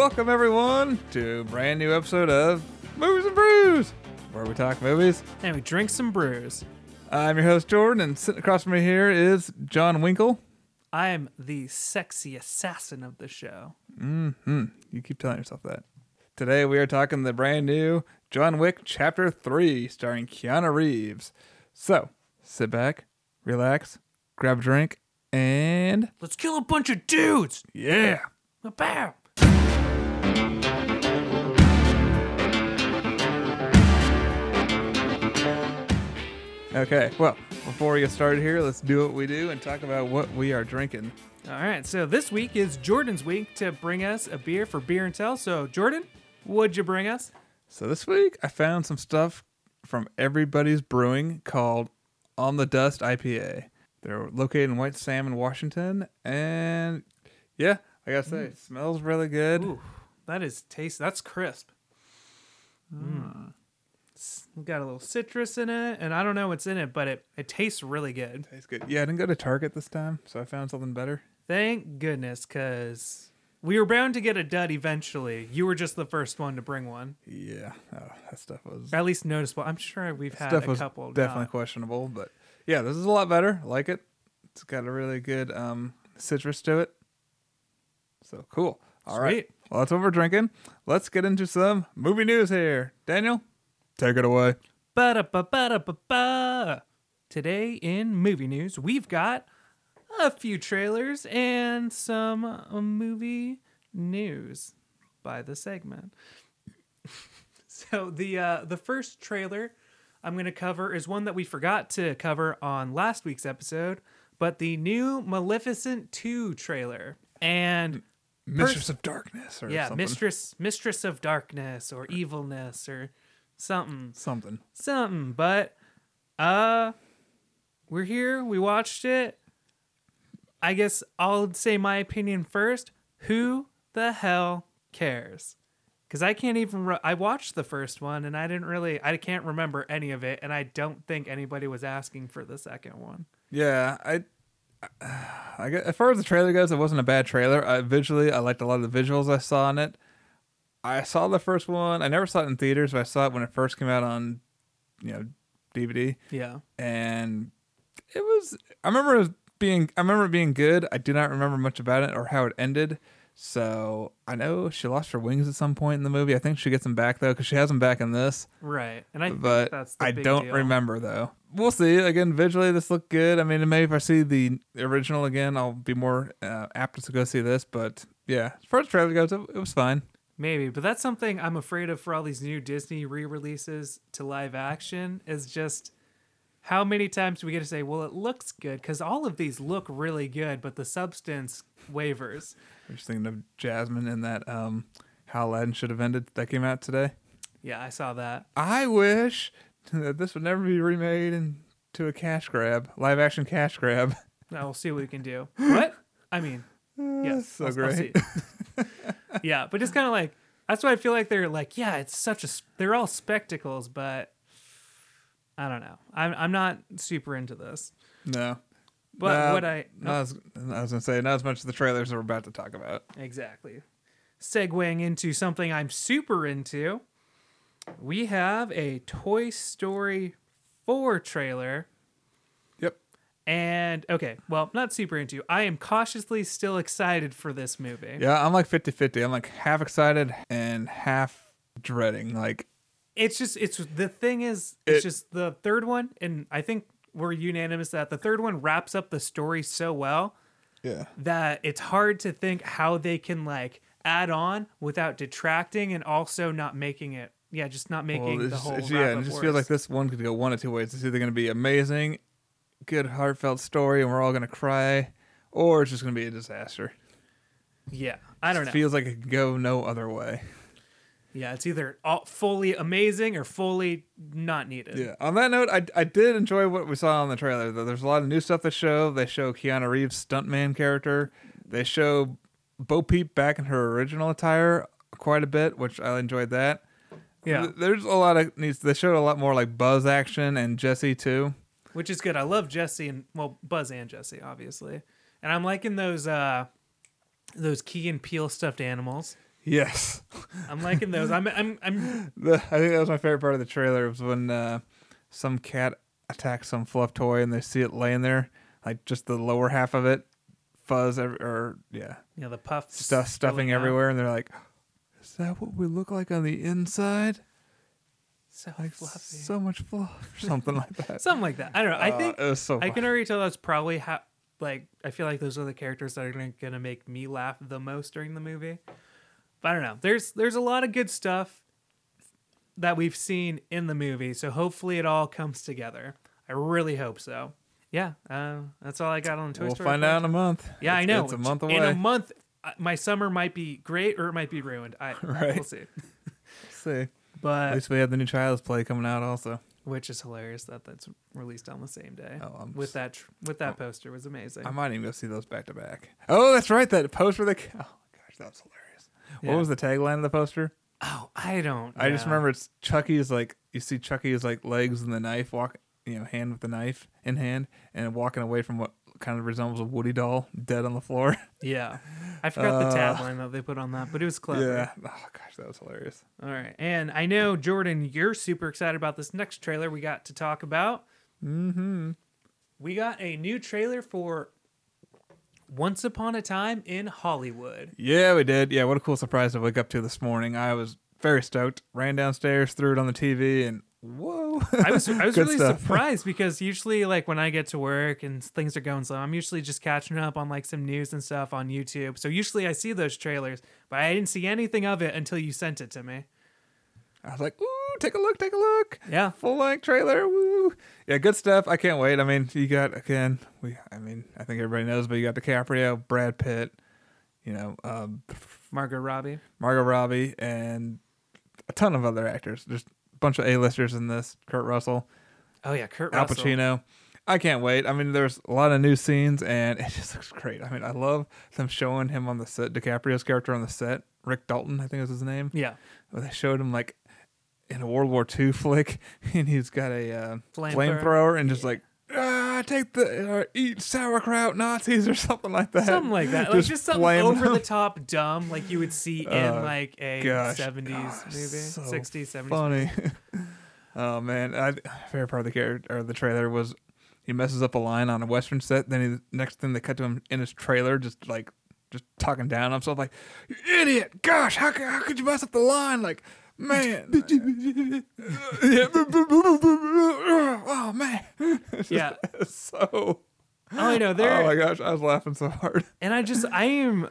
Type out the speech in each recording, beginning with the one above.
Welcome everyone to a brand new episode of Movies and Brews, where we talk movies. And we drink some brews. I'm your host Jordan, and sitting across from me here is John Winkle. I am the sexy assassin of the show. Mm-hmm. You keep telling yourself that. Today we are talking the brand new John Wick Chapter 3, starring Keanu Reeves. So, sit back, relax, grab a drink, and Let's kill a bunch of dudes. yeah. A bow. Okay, well, before we get started here, let's do what we do and talk about what we are drinking. All right, so this week is Jordan's week to bring us a beer for beer and tell. So, Jordan, what'd you bring us? So this week I found some stuff from Everybody's Brewing called On the Dust IPA. They're located in White Salmon, Washington, and yeah, I gotta say, it smells really good. Ooh, that is taste. That's crisp. Mm. Got a little citrus in it, and I don't know what's in it, but it, it tastes really good. Tastes good. Yeah, I didn't go to Target this time, so I found something better. Thank goodness, because we were bound to get a dud eventually. You were just the first one to bring one. Yeah, oh, that stuff was At least noticeable. I'm sure we've had stuff a couple. definitely not. questionable, but yeah, this is a lot better. I like it. It's got a really good um, citrus to it. So cool. All right. Sweet. Well, that's what we're drinking. Let's get into some movie news here. Daniel, take it away. Ba-da-ba-ba-da-ba-ba. Today in movie news, we've got a few trailers and some uh, movie news by the segment. so the uh, the first trailer I'm going to cover is one that we forgot to cover on last week's episode, but the new Maleficent 2 trailer. And Mistress of Darkness or yeah, something. mistress mistress of darkness or evilness or something something. something but uh we're here we watched it i guess i'll say my opinion first who the hell cares because i can't even re- i watched the first one and i didn't really i can't remember any of it and i don't think anybody was asking for the second one Yeah, I. I guess, as far as the trailer goes, it wasn't a bad trailer. I, visually, I liked a lot of the visuals I saw in it. I saw the first one. I never saw it in theaters, but I saw it when it first came out on, you know, DVD. yeah. And it was i remember it was being i remember it being good. I do not remember much about it or how it ended. So i know she lost her wings at some point in the movie. I think she gets them back though because she has them back in this. Right. And i think but that's the i don't deal. remember though. We'll see. Again visually this looked good. I mean maybe if i see the original again i'll be more uh, apt to go see this. But yeah as far as trailer goes it, it was fine Maybe, but that's something I'm afraid of for all these new Disney re-releases to live action is just how many times do we get to say, "Well, it looks good," because all of these look really good, but the substance wavers. i'm just thinking of jasmine and that um how aladdin should have ended that came out today Yeah, I saw that. I wish that this would never be remade into a cash grab, live action cash grab. Now we'll see what we can do. what? I mean, yes, so I'll- I'll great. it. yeah, but it's kind of like that's why I feel like they're like, yeah, it's such a they're all spectacles, but I don't know. I'm I'm not super into this. No. But No, what I not oh. as, I was gonna say not as much as the trailers we're about to talk about. Exactly. Segueing into something I'm super into, we have a Toy Story 4 trailer. And okay, well, not super into. I am cautiously still excited for this movie. Yeah, I'm like 50-50. I'm like half excited and half dreading. Like It's just it's the thing is it's It- just the third one and I think we're unanimous that the third one wraps up the story so well yeah. that it's hard to think how they can like add on without detracting and also not making it yeah just not making Well, the whole yeah, it just feels like this one could go one of two ways. It's either gonna be amazing, good heartfelt story, and we're all gonna cry, or it's just gonna be a disaster. yeah i don't It know feels like it could go no other way. yeah it's either all fully amazing or fully not needed Yeah. On that note, I, I did enjoy what we saw on the trailer. Though there's a lot of new stuff they show. They show Keanu Reeves' stuntman character. They show Bo Peep back in her original attire quite a bit, which I enjoyed that. yeah There's a lot of needs. They showed a lot more like Buzz action and Jesse too. Which is good i love jesse and well buzz and jesse obviously and i'm liking those uh those Key and Peele stuffed animals Yes. I'm liking those. I'm I'm I'm The, I think that was my favorite part of the trailer was when uh, some cat attacks some fluff toy and they see it laying there, like just the lower half of it, fuzz or yeah, you know the puff stuff stuffing everywhere, and they're like, "Is that what we look like on the inside? So Like fluffy. so much fluff, or something like that." Something like that. I don't know. I Uh, think was so. I can already tell that's probably how. Like I feel like those are the characters that are gonna, gonna make me laugh the most during the movie. But I don't know. There's there's a lot of good stuff that we've seen in the movie, so hopefully it all comes together. I really hope so. Yeah, uh, that's all I got on Toy We'll Story. find 4. out in a month. Yeah, I know. It's a month away. In a month, uh, my summer might be great or it might be ruined. I Right. we'll see. see. At least we have the new Child's Play coming out also. which is hilarious that that's released on the same day. Oh, I'm with s- that tr- with that oh. poster was amazing. I might even go see those back to back. Oh, that's right. That poster. They. Oh gosh, that was hilarious. Yeah. What was the tagline of the poster? oh, I don't. I just remember it's Chucky's like you see Chucky's like legs and the knife walk, you know, hand with the knife in hand, and walking away from what kind of resembles a Woody doll dead on the floor. Yeah, I forgot the Uh, tagline that they put on that, but it was clever. yeah. Oh gosh, that was hilarious. All right, and I know Jordan, you're super excited about this next trailer we got to talk about. Mm-hmm. We got a new trailer for Once Upon a Time in Hollywood. Yeah, we did. Yeah, what a cool surprise to wake up to this morning. I was very stoked. Ran downstairs, threw it on the TV, and whoa! I was I was really stuff. surprised because usually like when I get to work and things are going slow, I'm usually just catching up on like some news and stuff on YouTube. So usually I see those trailers, but I didn't see anything of it until you sent it to me. I was like, ooh, take a look, take a look. Yeah. Full length trailer. Woo. Yeah, good stuff. I can't wait. I mean, you got again, we I mean, I think everybody knows, but you got DiCaprio, Brad Pitt, you know, um, Margot Robbie. Margot Robbie, and a ton of other actors. There's a bunch of A-listers in this. Kurt Russell, Oh yeah, Kurt Al Russell. Pacino. I can't wait. I mean, there's a lot of new scenes, and it just looks great. I mean, I love them showing him on the set, DiCaprio's character on the set, Rick Dalton, I think is his name. Yeah. Where they showed him like in a World War II flick, and he's got a uh, Flamethrower. flamethrower, and just like ah, take the uh, eat sauerkraut Nazis or something like that. Something like that. Like just something over them. the top dumb like you would see in Oh, like a gosh. 70s Oh, movie, so 60s, 70s. funny. oh man, I, favorite part of the character or the trailer was he messes up a line on a western set. Then he, next thing they cut to him in his trailer, just like just talking down on himself, like you idiot. Gosh, how could, how could you mess up the line? Like man, yeah. oh man, Yeah. so. Oh, I know. There Oh my gosh, I was laughing so hard. and I just I am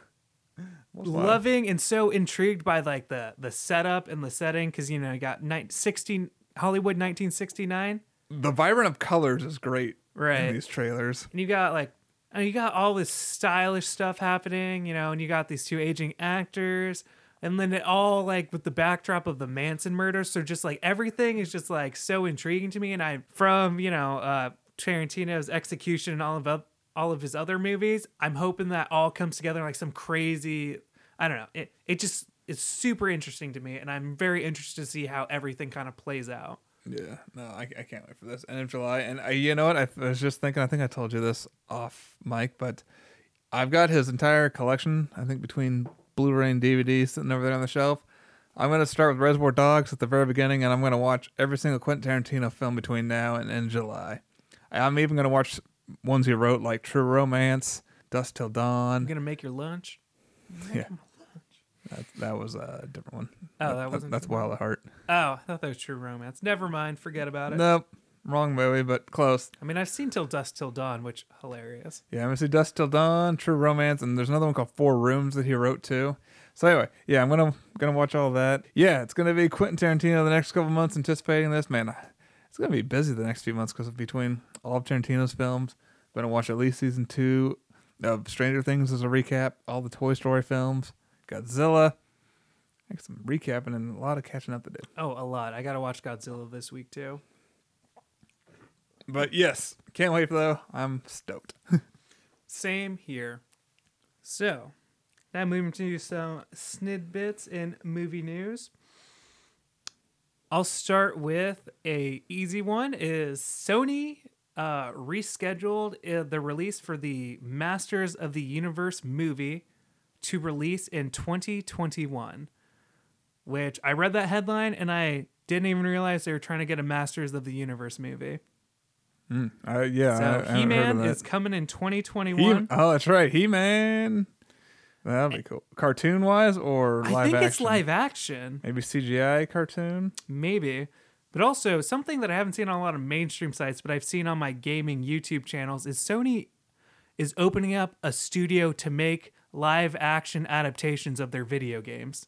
loving and so intrigued by like the the setup and the setting because you know you got nine, 16 Hollywood 1969 The vibrant of colors is great Right. in these trailers. and you got like and you got all this stylish stuff happening you know and you got these two aging actors and then it all like with the backdrop of the Manson murder so just like everything is just like so intriguing to me and I from you know uh Tarantino's execution and all of all of his other movies I'm hoping that all comes together like some crazy I don't know it it just is super interesting to me and I'm very interested to see how everything kind of plays out Yeah, no, I, I can't wait for this end of July. And I, you know what? I, I was just thinking. I think I told you this off mic, but I've got his entire collection. I think between Blu-ray and DVD sitting over there on the shelf. I'm gonna start with Reservoir Dogs at the very beginning, and I'm gonna watch every single Quentin Tarantino film between now and, and July. I'm even gonna watch ones he wrote like True Romance, Dusk Till I'm Dawn. gonna make your lunch Yeah, that, that was a different one. Oh, that wasn't That's Wild at Heart. Oh, I thought that was True Romance. Never mind. Forget about it. Nope, wrong movie, but close. I mean, I've seen Till Dusk Till Dawn, which hilarious. Yeah, I'm gonna see Dusk Till Dawn, True Romance, and there's another one called Four Rooms that he wrote too. So anyway, yeah, I'm gonna gonna watch all that. Yeah, it's gonna be Quentin Tarantino the next couple months. Anticipating this, man, it's gonna be busy the next few months because between all of Tarantino's films, I'm gonna watch at least season two of Stranger Things as a recap, all the Toy Story films, Godzilla. I got some recapping and a lot of catching up to do. Oh, a lot. I gotta watch Godzilla this week too. But yes, can't wait though. I'm stoked. Same here. So, now moving to some snidbits in movie news. I'll start with a easy one. Is Sony uh, rescheduled uh, the release for the Masters of the Universe movie to release in 2021. Which I read that headline and I didn't even realize they were trying to get a Masters of the Universe movie. Mm, I, yeah, So He Man is coming in He, 2021. oh, that's right. He Man. That'll be cool. Cartoon wise or I think action? it's live action. Maybe CGI cartoon. Maybe. But also, something that I haven't seen on a lot of mainstream sites, but I've seen on my gaming YouTube channels, is Sony is opening up a studio to make live action adaptations of their video games.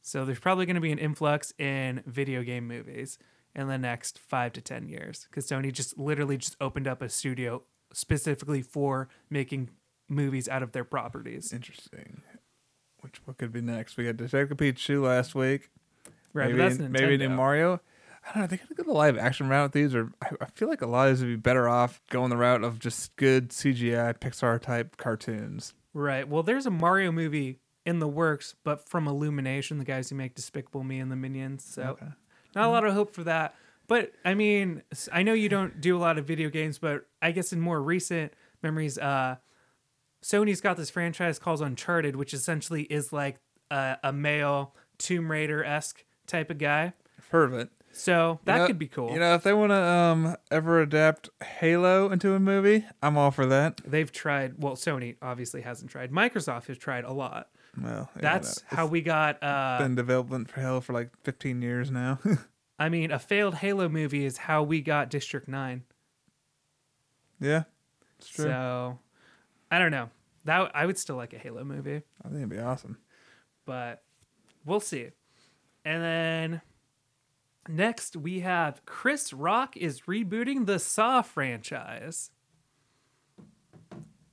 So there's probably going to be an influx in video game movies in the next five to 10 years because Sony just literally just opened up a studio specifically for making movies out of their properties. Interesting. Which what could be next? We got Detective Pikachu last week. Right, maybe but that's maybe new. Mario. I don't know. They could go the live action route with these, or I, I feel like a lot of these would be better off going the route of just good CGI Pixar type cartoons. Right. Well, there's a Mario movie in the works, but from Illumination, the guys who make Despicable Me and the Minions. So Okay. Not a lot of hope for that. But I mean, I know you don't do a lot of video games, but I guess in more recent memories, uh, Sony's got this franchise called Uncharted, which essentially is like a, a male Tomb Raider esque type of guy. I've heard of it. So that You know- could be cool. You know, if they want to um ever adapt Halo into a movie, I'm all for that. They've tried. Well, Sony obviously hasn't tried. Microsoft has tried a lot. Well, yeah, That's no, how we got. Uh, been development for Halo for like 15 years now. I mean, a failed Halo movie is how we got District 9. yeah, it's true. So, I don't know. That I would still like a Halo movie, I think it'd be awesome. but we'll see. And then next we have Chris Rock is rebooting the Saw franchise.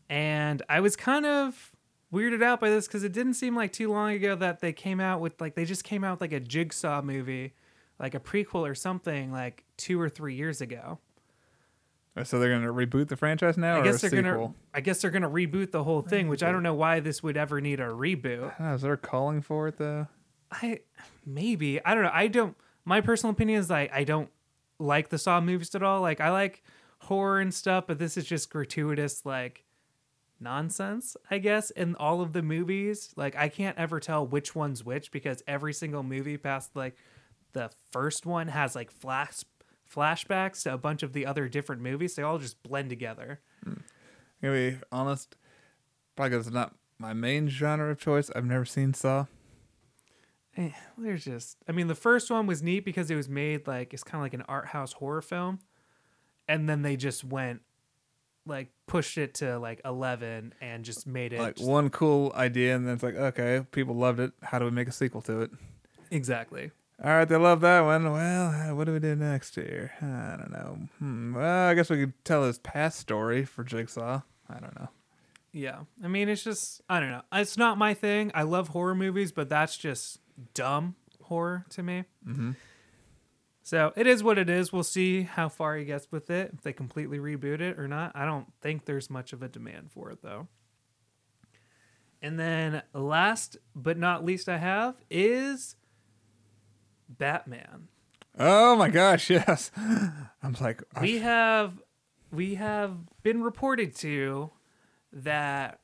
And I was kind of weirded out by this cuz it didn't seem like too long ago that they came out with like they just came out with like a Jigsaw movie, like a prequel or something like 2 or 3 years ago. Uh, So they're gonna reboot the franchise now, I guess they're sequel? gonna. I guess they're gonna reboot the whole thing, which I don't know why this would ever need a reboot. I don't know, is there calling for it though? I maybe I don't know. I don't. My personal opinion is like I don't like the Saw movies at all. Like I like horror and stuff, but this is just gratuitous like nonsense. I guess in all of the movies, like I can't ever tell which one's which because every single movie past like the first one has like flash flashbacks to a bunch of the other different movies. They all just blend together. i'm Gonna be honest, probably because it's not my main genre of choice. I've never seen Saw. Eh, there's just I mean the first one was neat because it was made like it's kind of like an art house horror film and then they just went like pushed it to like 11 and just made it Like just- one cool idea, and then it's like, okay, people loved it. How do we make a sequel to it? exactly All right, they love that one. Well, uh, what do we do next here? I don't know. Hmm. Well, I guess we could tell his past story for Jigsaw. I don't know. yeah I mean it's just I don't know it's not my thing I love horror movies but that's just dumb horror to me Mm-hmm. So it is what it is we'll see how far he gets with it if they completely reboot it or not I don't think there's much of a demand for it though and then last but not least I have is Batman. Oh my gosh, yes. I'm like, We have we have been reported to that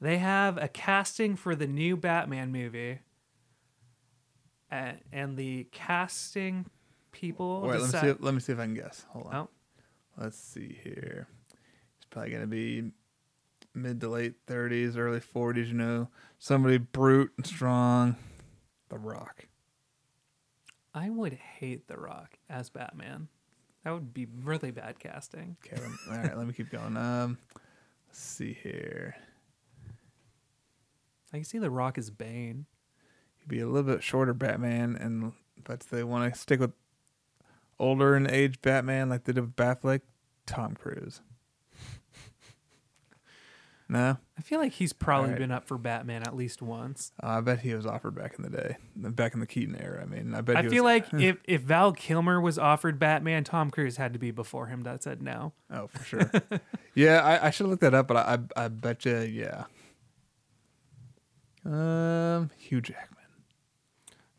they have a casting for the new Batman movie. And, and the casting people Wait, let me see. Let me see if I can guess. Hold on. Oh. Let's see here. It's probably gonna be mid to late 30s, early 40s. You know, somebody brute and strong. The Rock. I would hate The Rock as Batman. That would be really bad casting. Okay. all right. Let me keep going. Um, let's see here. I can see The Rock as Bane. He'd be a little bit shorter Batman, and but they want to stick with older in age Batman, like they did with Batfleck. Tom Cruise. no, I feel like he's probably Alright. been up for Batman at least once. Uh, I bet he was offered back in the day, back in the Keaton era. I mean, I bet. I feel was, like if, if Val Kilmer was offered Batman, Tom Cruise had to be before him that said no. Oh, for sure. yeah, I, I should look that up, but I, I, I bet you, yeah. Um, Hugh Jackman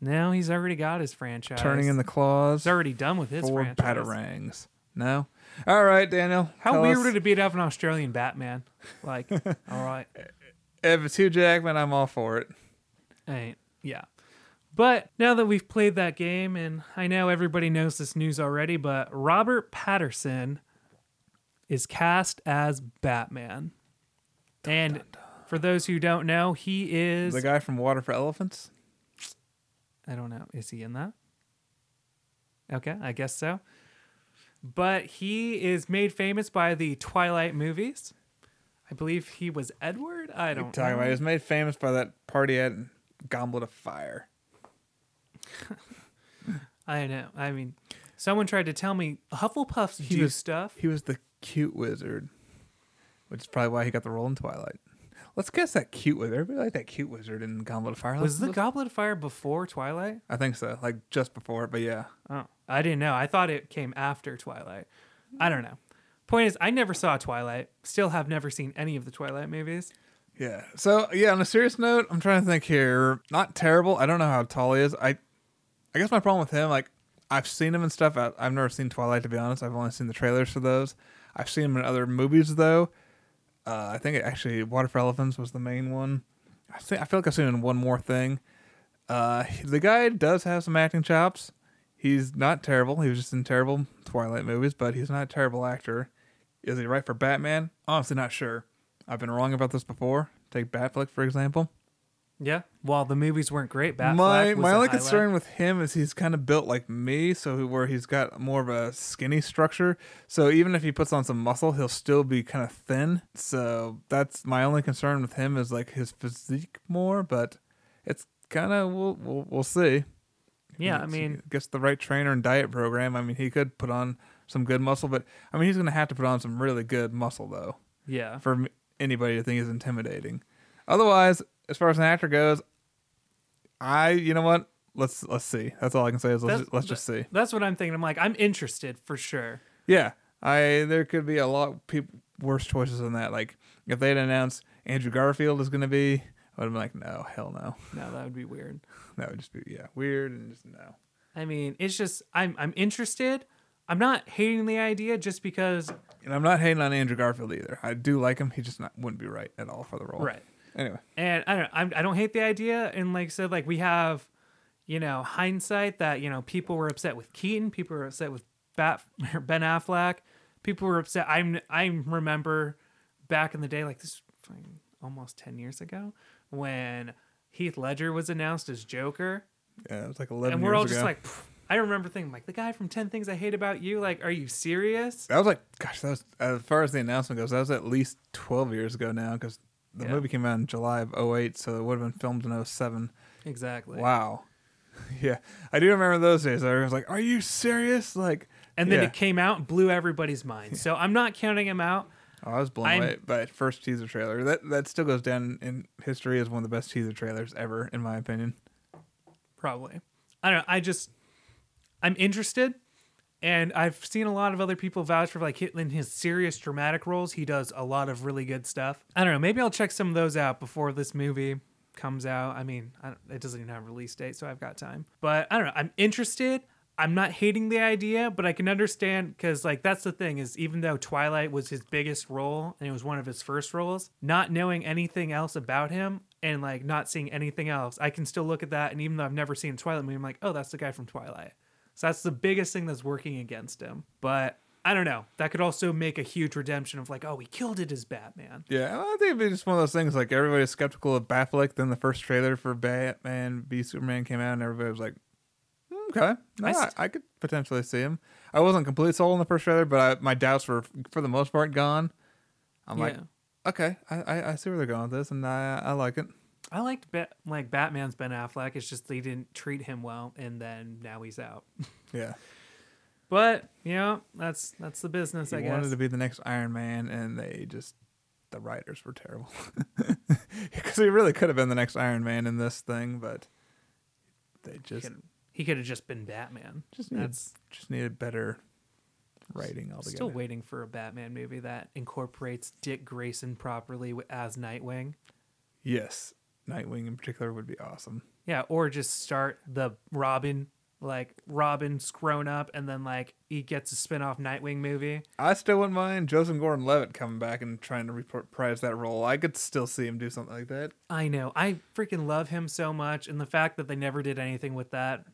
No, he's already got his franchise. turning in the claws He's already done with his for franchise. batarangs. No. All right, Daniel. How weird us- would it be to have an Australian Batman? Like, all right, If it's Hugh Jackman, I'm all for it. ain't yeah. But now that we've played that game, and I know everybody knows this news already, but Robert Pattinson is cast as Batman. And for those who don't know, he is The guy from Water for Elephants. I don't know. Is he in that? Okay, I guess so. But he is made famous by the Twilight movies. I believe he was Edward. I don't Talking know. about, he was made famous by that party at Goblet of Fire. I know. I mean, someone tried to tell me Hufflepuffs He do was- stuff. He was the cute wizard, which is probably why he got the role in Twilight. Let's guess that cute wizard. Everybody like that cute wizard in Goblet of Fire. Was the let's- Goblet of Fire before Twilight? I think so. Like just before, but yeah. Oh, I didn't know. I thought it came after Twilight. I don't know. Point is, I never saw Twilight. Still have never seen any of the Twilight movies. Yeah. So yeah, on a serious note, I'm trying to think here. Not terrible. I don't know how tall he is. I I guess my problem with him, like I've seen him and stuff. I, I've never seen Twilight to be honest. I've only seen the trailers for those. I've seen him in other movies though. Uh, I think it actually Water for Elephants was the main one. I think I feel like I've seen one more thing. Uh, the guy does have some acting chops. He's not terrible. He was just in terrible Twilight movies, but he's not a terrible actor. Is he right for Batman? Honestly, not sure. I've been wrong about this before. Take Batfleck for example. Yeah. While the movies weren't great, my was my a only highlight. concern with him is he's kind of built like me, so where he's got more of a skinny structure. So even if he puts on some muscle, he'll still be kind of thin. So that's my only concern with him is like his physique more, but it's kind of we'll, we'll we'll see. Yeah, I mean, gets the right trainer and diet program. I mean, he could put on some good muscle, but I mean, he's going to have to put on some really good muscle though yeah. for m- anybody to think is intimidating. Otherwise, as far as an actor goes, I you know what? Let's let's see. That's all I can say is let's, just, let's just see. That's what I'm thinking. I'm like, I'm interested for sure. Yeah, I there could be a lot peop worse choices than that. Like if they'd announced Andrew Garfield is going to be, I would have been like, no, hell no. No, that would be weird. That would just be yeah weird and just no. I mean, it's just I'm I'm interested. I'm not hating the idea just because And I'm not hating on Andrew Garfield either. I do like him. He just not wouldn't be right at all for the role. right. Anyway, And I don't I'm, I don't hate the idea. And like I said, like we have, you know, hindsight that you know people were upset with Keaton, people were upset with Bat Ben Affleck, people were upset. I'm I remember back in the day, like this, almost ten years ago, when Heath Ledger was announced as Joker. yeah, it was like 11 and we're all just ago. like i remember thinking like the guy from 10 things i hate about you like are you serious That was like, gosh, that was as far as the announcement goes. That was at least twelve years ago now, because the Yeah. movie came out in July of 08, so it would have been filmed in 07. exactly Wow. yeah, I do remember those days. I was like, "Are you serious?" Like, and then yeah. it came out and blew everybody's mind so i'm not counting him out Oh, I was blown I'm- away by first teaser trailer. That that still goes down in history as one of the best teaser trailers ever, in my opinion. probably i don't know i just i'm interested and i've seen a lot of other people vouch for like in his serious dramatic roles. He does a lot of really good stuff. I don't know maybe i'll check some of those out before this movie comes out. I mean I it doesn't even have a release date so i've got time. But i don't know i'm interested. I'm not hating the idea but i can understand because like that's the thing is even though twilight was his biggest role and it was one of his first roles not knowing anything else about him and like not seeing anything else i can still look at that and even though i've never seen a twilight movie i'm like oh that's the guy from twilight so that's the biggest thing that's working against him but i don't know that could also make a huge redemption of like oh he killed it as batman Yeah, I think it'd be just one of those things. Like everybody's skeptical of Batfleck. Then the first trailer for Batman v Superman came out, and everybody was like, "Hmm, "Okay, no, I I, could potentially see him." I wasn't completely sold on the first trailer, but I, my doubts were for the most part gone. I'm like, okay, I, I, I see where they're going with this, and I I like it. I liked ba- like Batman's Ben Affleck. It's just they didn't treat him well, and then now he's out. Yeah, But you know, that's that's the business, he I wanted to be the next Iron Man, and they just the writers were terrible because he really could have been the next Iron Man in this thing, but they just he could have just been Batman. just needed, That's just needed better writing altogether. still waiting for a Batman movie that incorporates Dick Grayson properly as Nightwing. Yes, Nightwing in particular would be awesome. Yeah, or just start the Robin like Robin's grown up and then like he gets a spin-off Nightwing movie. I still wouldn't mind Joseph Gordon-Levitt coming back and trying to reprise that role. I could still see him do something like that. I know. I freaking love him so much and the fact that they never did anything with that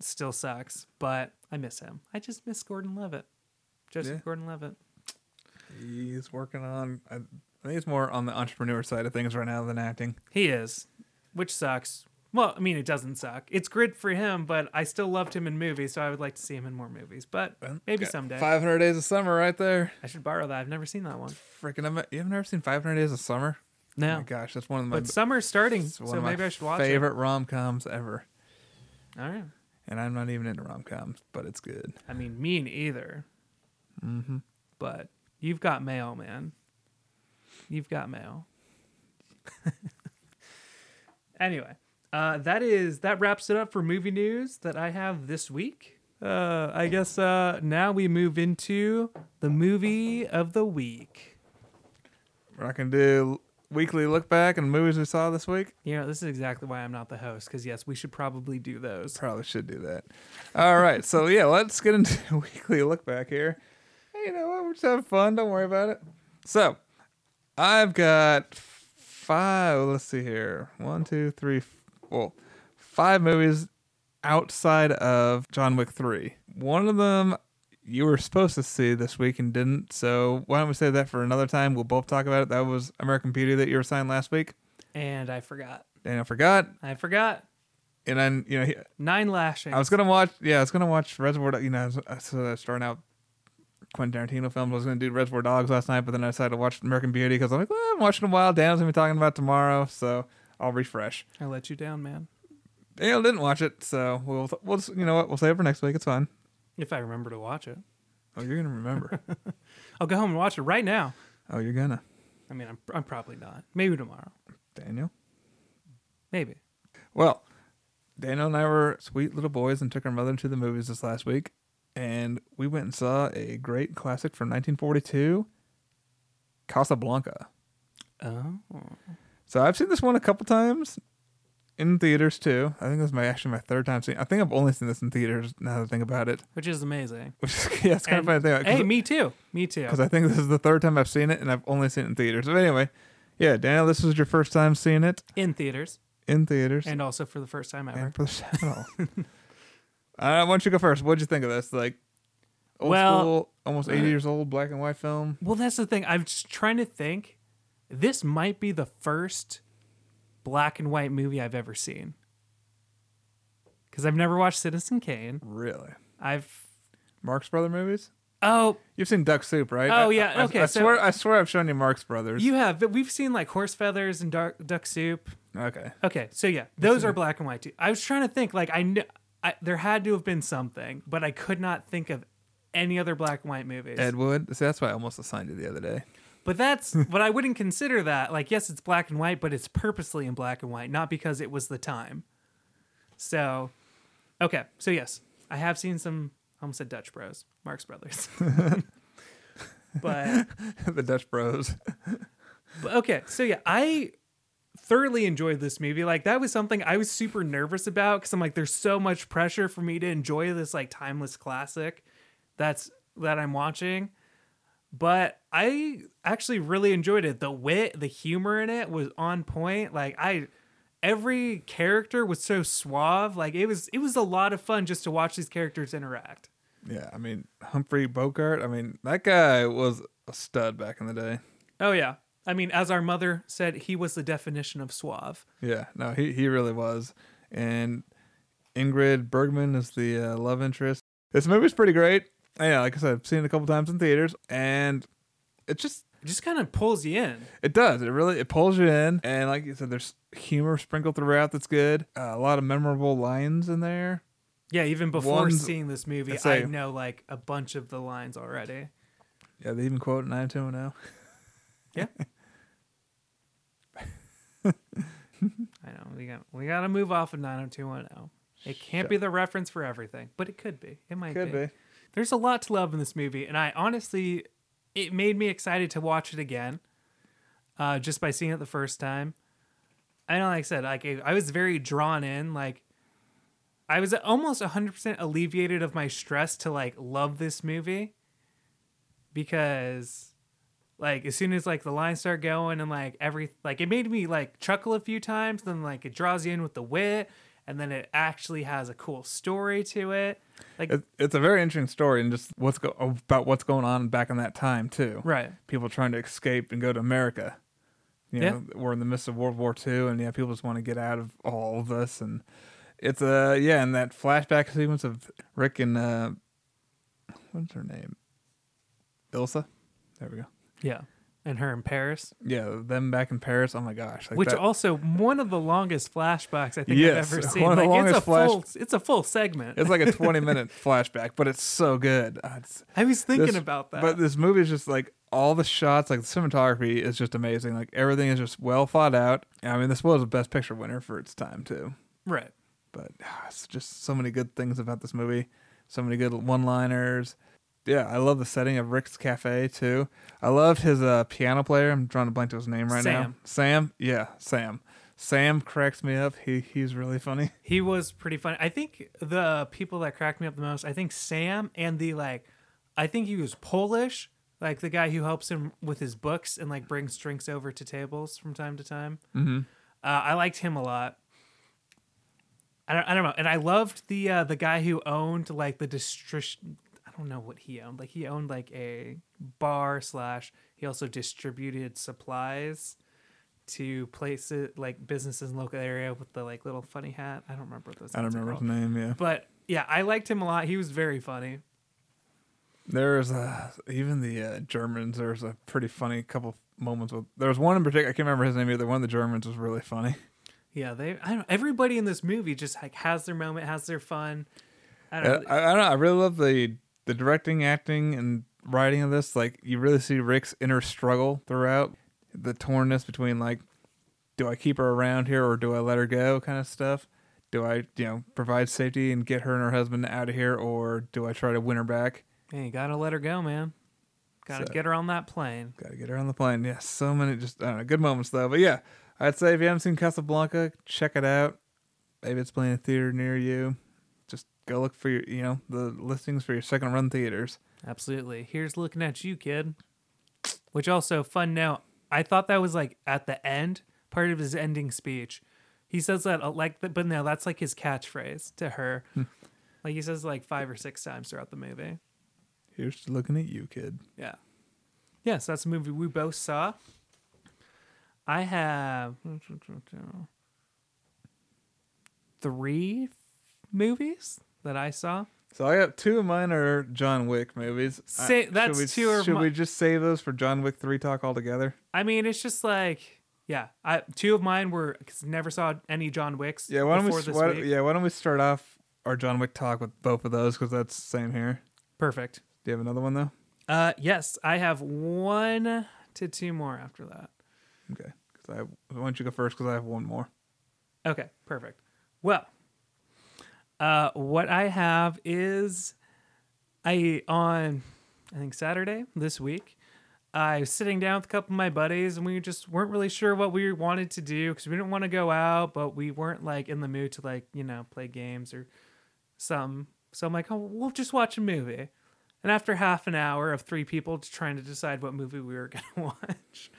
still sucks, but I miss him. I just miss Gordon-Levitt. Joseph Yeah. Gordon-Levitt. He's working on. I I think he's more on the entrepreneur side of things right now than acting. He is, which sucks. Well, I mean, it doesn't suck. It's good for him, but I still loved him in movies, so I would like to see him in more movies. But maybe Got someday. 500 Days of Summer right there. I should borrow that. I've never seen that one. Freaking, ama- you have never seen 500 Days of Summer? Oh No, my gosh, that's one of my, but summer's starting, it's one so of my maybe I should watch favorite rom coms ever. it. All right. And I'm not even into rom coms, but it's good. I mean, me neither. Mm-hmm. But you've got mail, man. You've got mail. anyway, uh, that is that wraps it up for movie news that I have this week. Uh, I guess uh, now we move into the movie of the week. We're not to do weekly look back and movies we saw this week. You know, this is exactly why I'm not the host. Because yes, we should probably do those. Probably should do that. All right. So, yeah, let's get into weekly look back here. Hey, you know what? We're just having fun. Don't worry about it. So, I've got five. Let's see here. One, two, three. Well, five movies outside of John Wick 3. One of them you were supposed to see this week and didn't. So, why don't we save that for another time? We'll both talk about it. That was American Beauty that you were signed last week. And I forgot. And I forgot. I forgot. And then, you know, he, Nine lashings. I was gonna watch. Yeah, I was gonna watch Reservoir. You know, so was, I was starting out Quentin Tarantino films. I was gonna do Reservoir Dogs last night, but then I decided to watch American Beauty because I'm like, well, I'm watching a while. Dan's gonna be talking about tomorrow, so I'll refresh. I let you down, man. Daniel didn't watch it, so we'll we'll just- you know what we'll save it for next week. It's fine. If I remember to watch it, Oh, you're gonna remember. I'll go home and watch it right now. oh, you're gonna I mean, I'm, I'm probably not. Maybe tomorrow. Daniel. Maybe. Well, Daniel and I were sweet little boys and took our mother to the movies this last week, and we went and saw a great classic from 1942, Casablanca. Oh. So I've seen this one a couple times in theaters too. I think this is my actually my third time seeing. I think I've only seen this in theaters now that I think about it. Which is amazing. Which is yeah, it's kind And- of funny thing. Hey, me too. Me too. because I think this is the third time I've seen it, and I've only seen it in theaters. So anyway, yeah, Daniel, this was your first time seeing it In theaters. in theaters And also for the first time ever. and for the channel. uh, why don't you go first? What'd you think of this? Like old Well- school, almost eighty years old, black and white film. Well, that's the thing. I'm just trying to think. This might be the first black and white movie I've ever seen. Because I've never watched Citizen Kane. Really, I've. Marx Brother movies. Oh, You've seen Duck Soup, right? Oh, yeah, I, okay, I so- swear, I swear, I've shown you Marx Brothers. you have. But we've seen like Horse Feathers and Duck, duck Soup. okay. Okay, so yeah, those are black and white too. I was trying to think like I knew I, there had to have been something, but I could not think of any other black and white movies. Ed Wood. See, that's why I almost assigned it the other day. But that's but I wouldn't consider that like yes, it's black and white, but it's purposely in black and white, not because it was the time. So, okay, so yes, I have seen some. I almost said Dutch Bros, Marx Brothers. but the Dutch Bros. But okay, so yeah, I thoroughly enjoyed this movie. Like that was something I was super nervous about because I'm like, there's so much pressure for me to enjoy this like timeless classic that's that I'm watching. But I actually really enjoyed it. The wit, the humor in it was on point. Like I every character was so suave. Like it was it was a lot of fun just to watch these characters interact. Yeah, I mean Humphrey Bogart. I mean that guy was a stud back in the day. Oh yeah. I mean, as our mother said, he was the definition of suave. Yeah, no, he he really was. And Ingrid Bergman is the uh, love interest. This movie's pretty great. Yeah, like I said, I've seen it a couple times in theaters, and it just It just kind of pulls you in. it does. It really it pulls you in, and like you said, there's humor sprinkled throughout that's good. Uh, a lot of memorable lines in there. Yeah, even before One's- seeing this movie, say- I know like a bunch of the lines already. Yeah, they even quote 90210. Yeah. I know we got we got to move off of 90210. It can't Shut- be the reference for everything, but it could be. It might Could be. There's a lot to love in this movie, and I honestly, it made me excited to watch it again, uh, just by seeing it the first time. I know, like I said, like I was very drawn in. Like I was almost 100% alleviated of my stress to like love this movie because like as soon as like the lines start going and like every like it made me like chuckle a few times then like it draws you in with the wit and then it actually has a cool story to it like it's a very interesting story and just what's go about what's going on back in that time too. right People trying to escape and go to America. You Yeah. know, we're in the midst of World War II, and yeah, people just want to get out of all of this, and it's a uh, yeah, and that flashback sequence of Rick and uh, what's her name, Ilsa. There we go. Yeah and her in Paris Yeah, them back in Paris. Oh my gosh, like which that- also one of the longest flashbacks I think Yes, I've ever seen one of the like, it's a longest flash- full it's a full segment it's like a twenty minute flashback, but it's so good. Uh, it's, I was thinking This- about that But this movie is just like all the shots, like the cinematography is just amazing. Like everything is just well thought out. I mean, this was a Best Picture winner for its time too. right But ah, it's just so many good things about this movie. So many good one-liners. Yeah, I love the setting of Rick's Cafe too. I loved his uh, piano player. I'm drawing a blank to his name right now. Sam. Sam. Yeah, Sam. Sam cracks me up. He he's really funny. He was pretty funny. I think the people that cracked me up the most, I think Sam and the like, I think he was Polish, like the guy who helps him with his books and like brings drinks over to tables from time to time. Mm-hmm. Uh, I liked him a lot. I don't, I don't know, and I loved the uh, the guy who owned like the distri- I don't know what he owned. Like he owned like a bar slash. He also distributed supplies to places like businesses in the local area with the like little funny hat. I don't remember what those. I don't remember his name. Yeah. But yeah, I liked him a lot. He was very funny. There's uh, even the uh, Germans. There's a pretty funny couple moments with. There was one in particular. I can't remember his name either. One of the Germans was really funny. Yeah, they. I don't. Everybody in this movie just like has their moment, has their fun. I don't. Uh. I, I don't know. I really love the the directing, acting, and writing of this. Like you really see Rick's inner struggle throughout. The tornness between like, do I keep her around here or do I let her go? Kind of stuff. Do I, you know, provide safety and get her and her husband out of here, or do I try to win her back? Hey, you gotta let her go, man. Gotta So- get her on that plane. Got to get her on the plane. Yeah, so many just I don't know, good moments though. But yeah, I'd say if you haven't seen Casablanca, check it out. Maybe it's playing a theater near you. Go look for your, you know, the listings for your second run theaters. Absolutely. Here's looking at you, kid. Which also, fun note, I thought that was like at the end, part of his ending speech. He says that uh, like, but no, that's like his catchphrase to her. like he says like five or six times throughout the movie. Here's looking at you, kid. Yeah. Yeah, so that's a movie we both saw. I have three movies that I saw. So I got two of mine are John Wick movies. Say- should that's we, two Should mi- we just save those for John Wick three talk altogether? I mean, it's just like, yeah, I two of mine were cause never saw any John Wicks. Yeah, why don't we? before s- this Why, week. yeah, why don't we start off our John Wick talk with both of those because that's the same here. Perfect. Do you have another one though? Uh, yes, I have one to two more after that. Okay, because I why don't you go first because I have one more. Okay, perfect. Well, uh, what I have is I on I think Saturday this week. I was sitting down with a couple of my buddies, and we just weren't really sure what we wanted to do because we didn't want to go out, but we weren't like in the mood to like you know play games or some. So I'm like, oh, we'll just watch a movie. And after half an hour of three people trying to decide what movie we were gonna watch,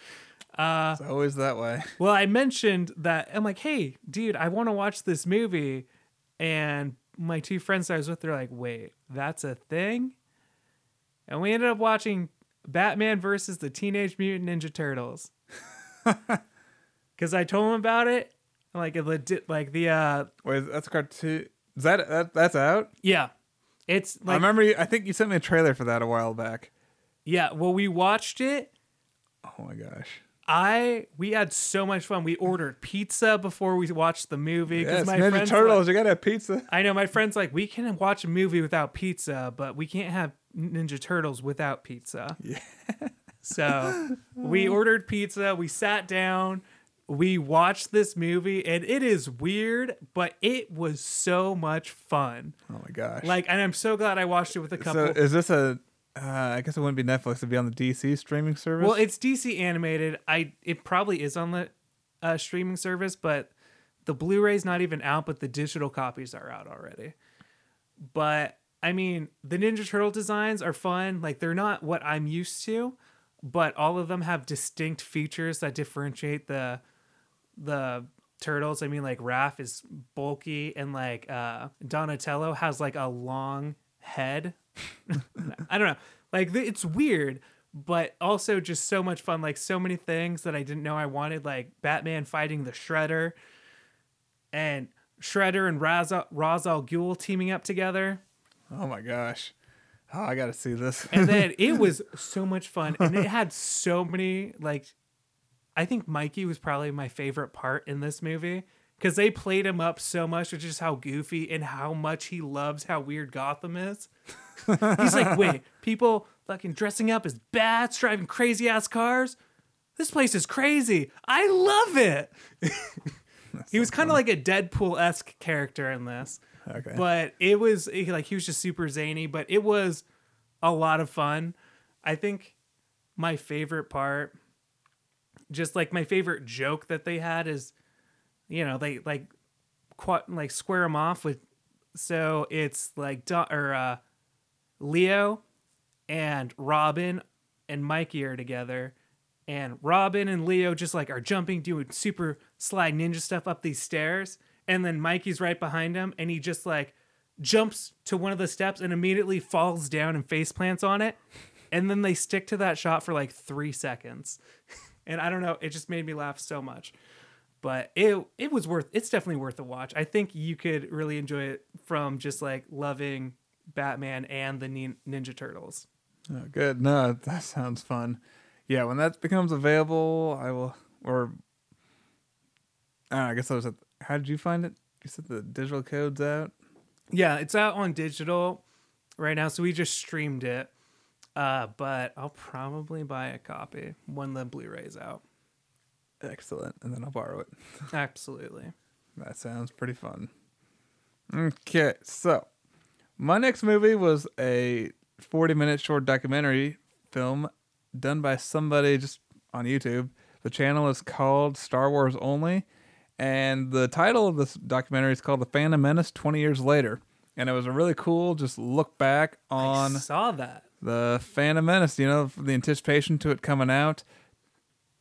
uh, It's always that way. well, I mentioned that I'm like, hey, dude, I want to watch this movie, and my two friends I was with, they're like, wait, that's a thing, and we ended up watching Batman versus the Teenage Mutant Ninja Turtles, because I told them about it, like it legit, like the uh, Wait, that's a cartoon. Is that, that that's out? yeah, it's Like, I remember. You, I think you sent me a trailer for that a while back. yeah. Well, we watched it. Oh my gosh. I we had so much fun. We ordered pizza before we watched the movie Yes, my Ninja Turtles. you gotta have pizza. I know my friend's like, we can watch a movie without pizza, but we can't have Ninja Turtles without pizza. Yeah. So we ordered pizza, we sat down, we watched this movie, and it is weird, but it was so much fun. Oh my gosh. Like, and I'm so glad I watched it with a couple. so is this a? Uh, I guess it wouldn't be Netflix. It'd be on the DC streaming service. well, it's DC animated. I it probably is on the uh, streaming service, but the Blu-ray's not even out, but the digital copies are out already. But I mean, the Ninja Turtle designs are fun. Like they're not what I'm used to, but all of them have distinct features that differentiate the the turtles. I mean, like Raph is bulky and like uh Donatello has like a long head. I don't know. Like it's weird, but also just so much fun. Like so many things that I didn't know I wanted, like Batman fighting the Shredder and Shredder and Ra's al, al Ghul teaming up together. Oh my gosh. Oh, I got to see this. and then it was so much fun and it had so many like i think mikey was probably my favorite part in this movie because they played him up so much with just how goofy and how much he loves how weird gotham is he's like wait people fucking dressing up as bats driving crazy ass cars? This place is crazy. I love it. He was kind of like a deadpool-esque character in this okay. but it was like he was just super zany but it was a lot of fun. I think my favorite part just like my favorite joke that they had is you know they like qu- like square them off with so it's like or uh leo and robin and mikey are together. And Robin and Leo just like are jumping, doing super slide ninja stuff up these stairs, and then Mikey's right behind him, and he just like jumps to one of the steps and immediately falls down and face plants on it, and then they stick to that shot for like three seconds, and I don't know, it just made me laugh so much, but it it was worth, it's definitely worth a watch. I think you could really enjoy it from just like loving Batman and the Nin- Ninja Turtles. Oh, good. No, that sounds fun. Yeah, when that becomes available, I will. Or I, know, I guess I was at. How did you find it? You said the digital code's out. Yeah, it's out on digital right now, so we just streamed it. Uh, but I'll probably buy a copy when the Blu-ray's out. Excellent. And then I'll borrow it. Absolutely. That sounds pretty fun. Okay, so my next movie was a 40 minute short documentary film done by somebody just on YouTube. The channel is called Star Wars Only, and the title of this documentary is called The Phantom Menace 20 Years Later. And it was a really cool just look back on I saw that. the Phantom Menace, you know, the anticipation to it coming out,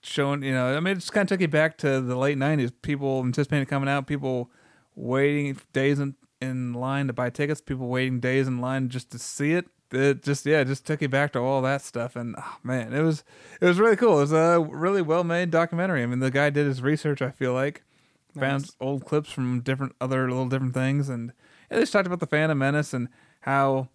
showing, you know, I mean, it just kind of took you back to the late 90s. People anticipating it coming out, people waiting days in, in line to buy tickets, people waiting days in line just to see it. It just, yeah, it just took you back to all that stuff. And oh, man, it was, it was really cool. It was a really well made documentary. I mean, the guy did his research, I feel like, found old clips from different, other little different things. And yeah, they just talked about the Phantom Menace and how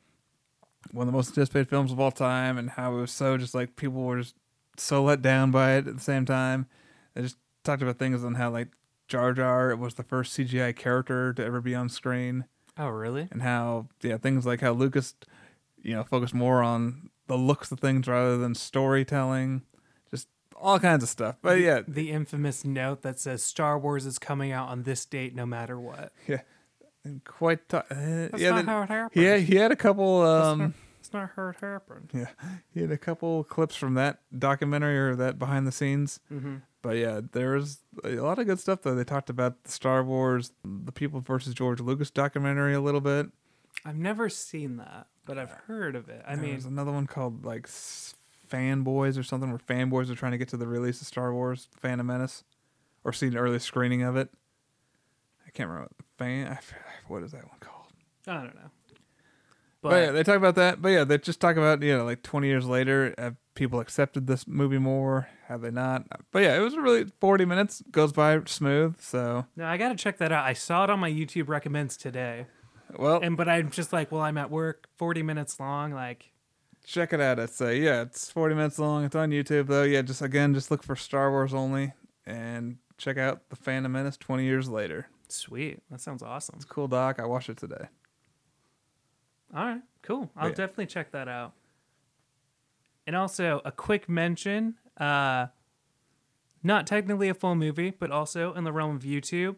one of the most anticipated films of all time and how it was so just like people were just so let down by it at the same time. They just talked about things on how like Jar Jar was the first CGI character to ever be on screen Oh, really? and how yeah things like how Lucas you know focused more on the looks of things rather than storytelling just all kinds of stuff but yeah The infamous note that says Star Wars is coming out on this date no matter what. yeah and quite t- uh, That's yeah not the- how it happened. yeah he had a couple um not, that's not how it happened. Yeah, he had a couple clips from that documentary or that behind the scenes. Mm-hmm. But yeah, there was a lot of good stuff though. They talked about the Star Wars, the People versus George Lucas documentary a little bit. I've never seen that, but I've heard of it. I There mean, there's another one called like Fanboys or something, where fanboys are trying to get to the release of Star Wars: Phantom Menace, or see an early screening of it. I can't remember what fan. What is that one called? I don't know. But, But yeah, they talk about that. But yeah, they just talk about you know like 20 years later, have people accepted this movie more? Have they not? But yeah, it was really 40 minutes goes by smooth. So no, I got to check that out. I saw it on my YouTube recommends today. well, And but I'm just like, well, I'm at work, 40 minutes long. Like, check it out. I'd say yeah, it's 40 minutes long. It's on YouTube though. Yeah, just again, just look for Star Wars only and check out the Phantom Menace 20 years later. sweet. That sounds awesome. It's cool doc. I watched it today. All right, cool. I'll Yeah. definitely check that out. And also a quick mention, uh not technically a full movie, but also in the realm of YouTube.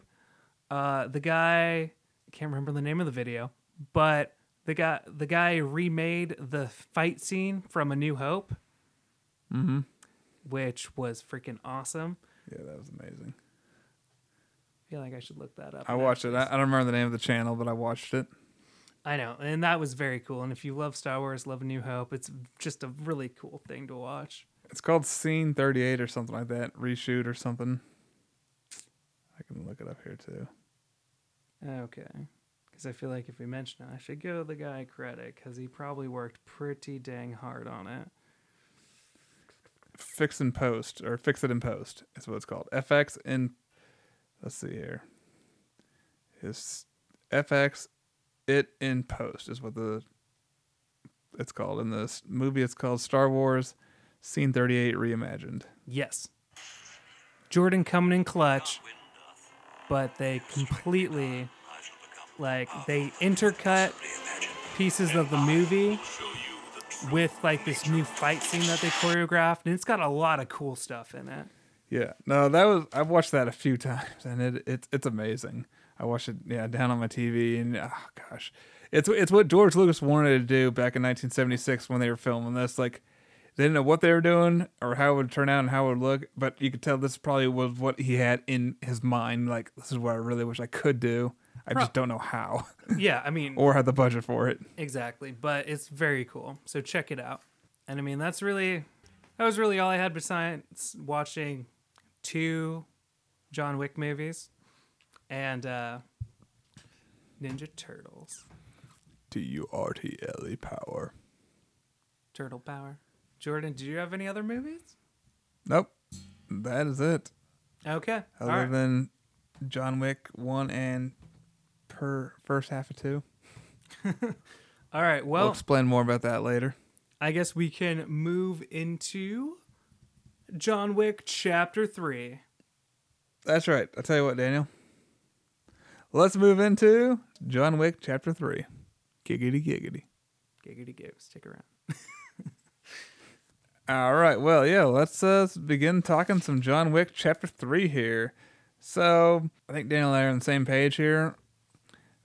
Uh the guy I can't remember the name of the video, but the guy the guy remade the fight scene from A New Hope, Mm-hmm. which was freaking awesome. Yeah, that was amazing. I feel like I should look that up. I watched it. I, I don't remember the name of the channel, but I watched it. I know, and that was very cool. And if you love Star Wars, love A New Hope, it's just a really cool thing to watch. It's called Scene 38 or something like that. Reshoot or something. I can look it up here too. Okay, because I feel like if we mention it, I should give the guy credit because he probably worked pretty dang hard on it. Fix in Post or Fix It in Post is what it's called. FX in. Let's see here. His FX It in Post is what the it's called. In this movie, it's called Star Wars Scene 38 Reimagined. Yes, Jordan coming in clutch, but they completely like they intercut pieces of the movie with like this new fight scene that they choreographed, and it's got a lot of cool stuff in it. Yeah, no, that was I've watched that a few times, and it it's it's amazing. I watched it, yeah, down on my TV, and oh gosh, it's it's what George Lucas wanted to do back in 1976 when they were filming this. Like, they didn't know what they were doing or how it would turn out and how it would look, but you could tell this probably was what he had in his mind. Like, this is what I really wish I could do. I just don't know how Yeah, I mean, or had the budget for it. Exactly, but it's very cool. So check it out. And I mean, that's really that was really all I had besides watching two John Wick movies and uh Ninja Turtles. T U R T L E power. Turtle Power. Jordan, do you have any other movies? Nope, that is it. Okay. Other right. than John Wick one and per first half of two. All right. Well, We'll Well, explain more about that later. I guess we can move into John Wick chapter 3. That's right. I'll tell you what, Daniel. Let's move into John Wick chapter three. Giggity giggity. Giggity go. Stick around. All right. Well, yeah, let's uh, begin talking some John Wick chapter 3 here. So, I think Daniel and I are on the same page here.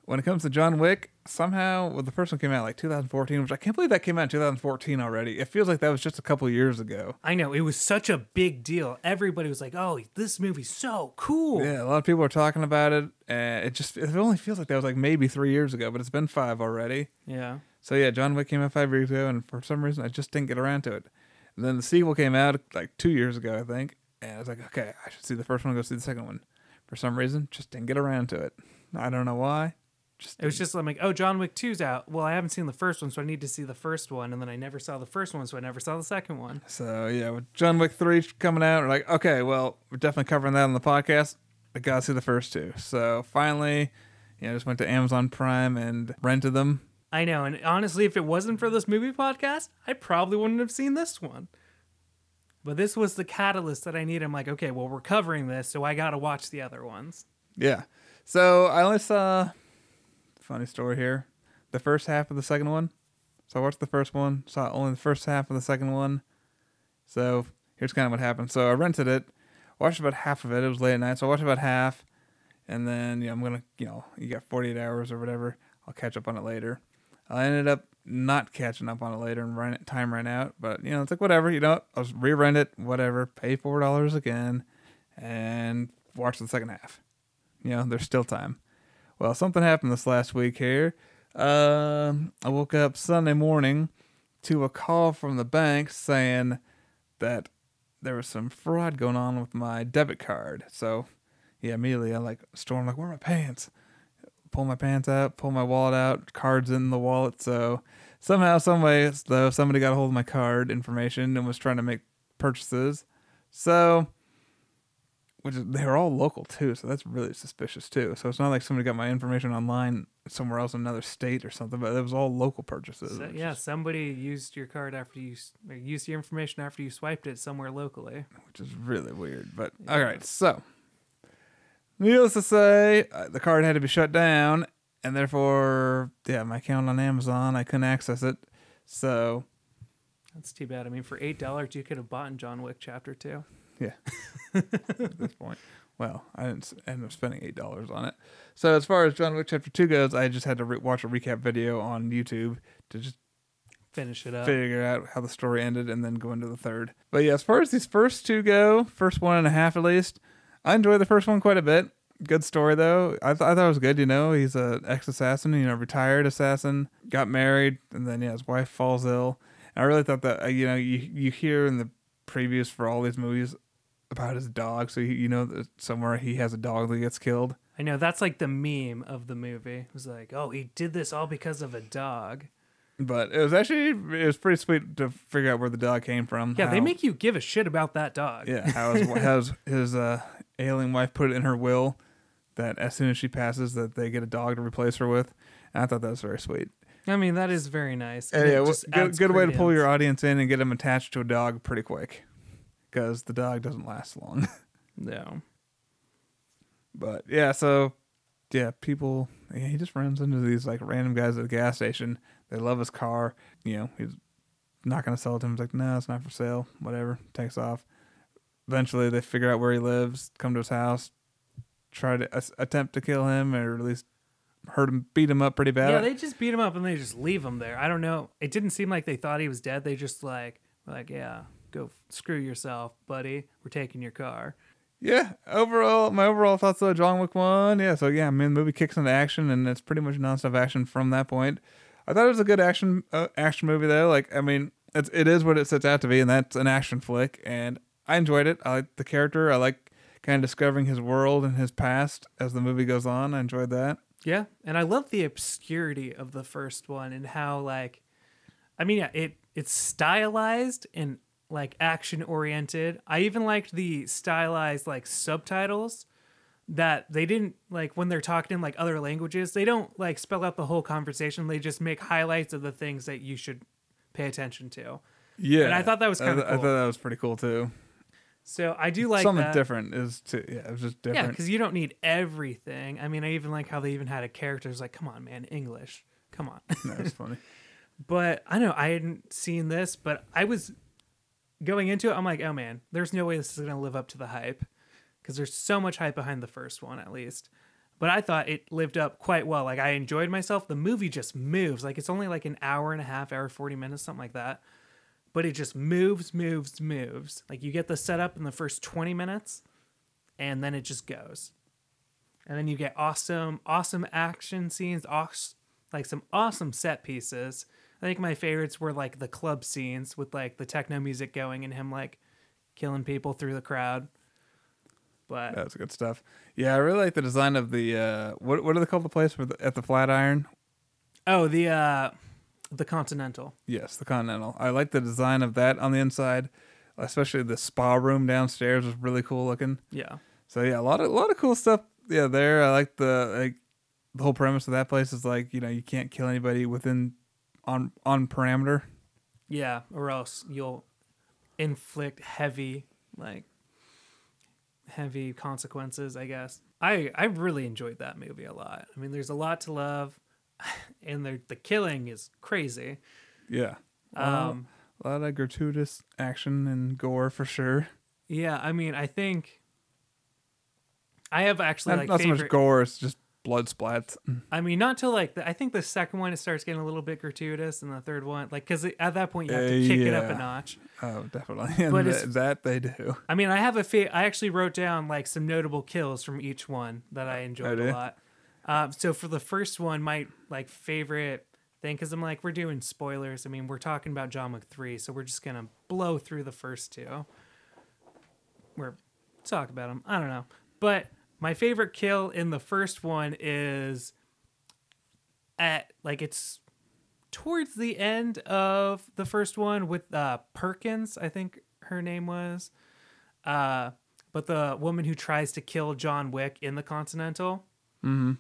When it comes to John Wick, somehow, well, the first one came out like 2014, which I can't believe that came out in 2014 already. It feels like that was just a couple years ago. I know it was such a big deal. Everybody was like, "Oh, this movie's so cool." Yeah, a lot of people are talking about it, and it just it only feels like that was like maybe three years ago, but it's been five already. Yeah. So yeah, John Wick came out five years ago, and for some reason I just didn't get around to it. And then the sequel came out like two years ago, I think, and I was like, okay, I should see the first one, go see the second one. For some reason, just didn't get around to it. I don't know why. Just It was just like, oh, John Wick 2's out. Well, I haven't seen the first one, so I need to see the first one. And then I never saw the first one, so I never saw the second one. so yeah, with John Wick three coming out, we're like, okay, well, we're definitely covering that on the podcast. I gotta see the first two. So finally, you know, just went to Amazon Prime and rented them. I know. And honestly, if it wasn't for this movie podcast, I probably wouldn't have seen this one. But this was the catalyst that I needed. I'm like, okay, well, we're covering this, so I got to watch the other ones. Yeah. So I only saw funny story here. The first half of the second one. So I watched the first one, saw only the first half of the second one. So here's kind of what happened. So I rented it, watched about half of it. It was late at night, so I watched about half. And then yeah, I'm gonna you know, you got forty eight hours or whatever. I'll catch up on it later. I ended up not catching up on it later and time ran out. But you know, it's like whatever, you know, I'll just re-rent it, whatever, pay four dollars again, and watch the second half. You know, there's still time. Well, something happened this last week here. Um, I woke up Sunday morning to a call from the bank saying that there was some fraud going on with my debit card. So, yeah, immediately I like storm like, where are my pants? Pull my pants out, pull my wallet out, cards in the wallet. So somehow, some way, though, somebody got a hold of my card information and was trying to make purchases. So which is, they were all local too, so that's really suspicious too. So it's not like somebody got my information online somewhere else in another state or something, but it was all local purchases. So, yeah, somebody used your card after you used your information after you swiped it somewhere locally. which is really weird. But all right, so needless to say, uh, the card had to be shut down, and therefore, yeah, my account on Amazon, I couldn't access it. So That's too bad. I mean, for eight dollars, you could have bought in John Wick Chapter Two. Yeah, at this point, well, I didn't end up spending eight dollars on it. So as far as John Wick Chapter Two goes, I just had to re- watch a recap video on YouTube to just Finish it up. figure out how the story ended and then go into the third. But yeah, as far as these first two go, first one and a half at least, I enjoyed the first one quite a bit. good story though. I, th- I thought it was good. You know, he's a ex assassin. You know, retired assassin. Got married, and then yeah, his wife falls ill. And I really thought that uh, you know you you hear in the previews for all these movies about his dog, so you, you know that somewhere he has a dog that gets killed. I know that's like the meme of the movie. It was like, oh, he did this all because of a dog. But it was actually it was pretty sweet to figure out where the dog came from. Yeah, they make you give a shit about that dog. Yeah, how his, how his, his uh, alien wife put it in her will that as soon as she passes, that they get a dog to replace her with. And I thought that was very sweet. I mean, that is very nice. And yeah, just good, good way to pull your audience in and get them attached to a dog pretty quick, because the dog doesn't last long. No. but yeah, so yeah, people yeah, he just runs into these like random guys at the gas station. They love his car. You know, he's not gonna sell it to him. He's like, no, it's not for sale. Whatever. Takes off. Eventually, they figure out where he lives, come to his house, try to as- attempt to kill him, or at least hurt him, beat him up pretty bad. Yeah, they just beat him up and they just leave him there. I don't know. It didn't seem like they thought he was dead. They just like, like, yeah, go screw yourself, buddy. We're taking your car. Yeah, overall, my overall thoughts of John Wick one. Yeah, so yeah, I mean, the movie kicks into action, and it's pretty much nonstop action from that point. I thought it was a good action uh, action movie though. Like, I mean, it's it is what it sets out to be, and that's an action flick. And I enjoyed it. I like the character. I like kind of discovering his world and his past as the movie goes on. I enjoyed that. Yeah, and I love the obscurity of the first one and how like, I mean, yeah, it it's stylized and like action oriented. I even liked the stylized like subtitles that they didn't like when they're talking in like other languages. They don't like spell out the whole conversation. They just make highlights of the things that you should pay attention to. Yeah, And I thought that was kinda th- I thought that was pretty cool too. So I do like Something that. different is too. Yeah, it was just Yeah, different. because you don't need everything. I mean, I even like how they even had a character who's like, "Come on, man, English, come on." that was funny. But I know I hadn't seen this, but I was going into it. I'm like, oh man, there's no way this is gonna live up to the hype because there's so much hype behind the first one, at least. But I thought it lived up quite well. Like I enjoyed myself. The movie just moves. Like it's only like an hour and a half, hour forty minutes, something like that. But it just moves, moves, moves. Like you get the setup in the first twenty minutes, and then it just goes. And then you get awesome, awesome action scenes, like some awesome set pieces. I think my favorites were like the club scenes with like the techno music going and him like killing people through the crowd. But That was good stuff. Yeah, I really like the design of the uh, what what do they call the place the, at the Flatiron? oh, the uh the Continental. Yes, the Continental. I like the design of that on the inside, especially the spa room downstairs was really cool looking. Yeah. So yeah, a lot of a lot of cool stuff. Yeah, there. I like the like the whole premise of that place is like you know you can't kill anybody within on on parameter. Yeah, or else you'll inflict heavy like heavy consequences, I guess. I I really enjoyed that movie a lot. I mean, there's a lot to love and the the killing is crazy. Yeah, Um a lot of gratuitous action and gore for sure. yeah, I mean, I think I have actually Not, like not so much gore; it's just blood splats. I mean, not till like the, I think the second one it starts getting a little bit gratuitous, and the third one, like, because at that point you have to Uh, kick it up a notch. Oh, definitely. And But it's- that they do. I mean, I have a fa- I actually wrote down like some notable kills from each one that I enjoyed do a lot. Um, so for the first one, my like favorite thing, because I'm like, we're doing spoilers. I mean, we're talking about John Wick three, so we're just gonna blow through the first two. We're talk about them. I don't know, but my favorite kill in the first one is at like it's towards the end of the first one with uh Perkins, I think her name was. Uh but the woman who tries to kill John Wick in the Continental. Mm-hmm.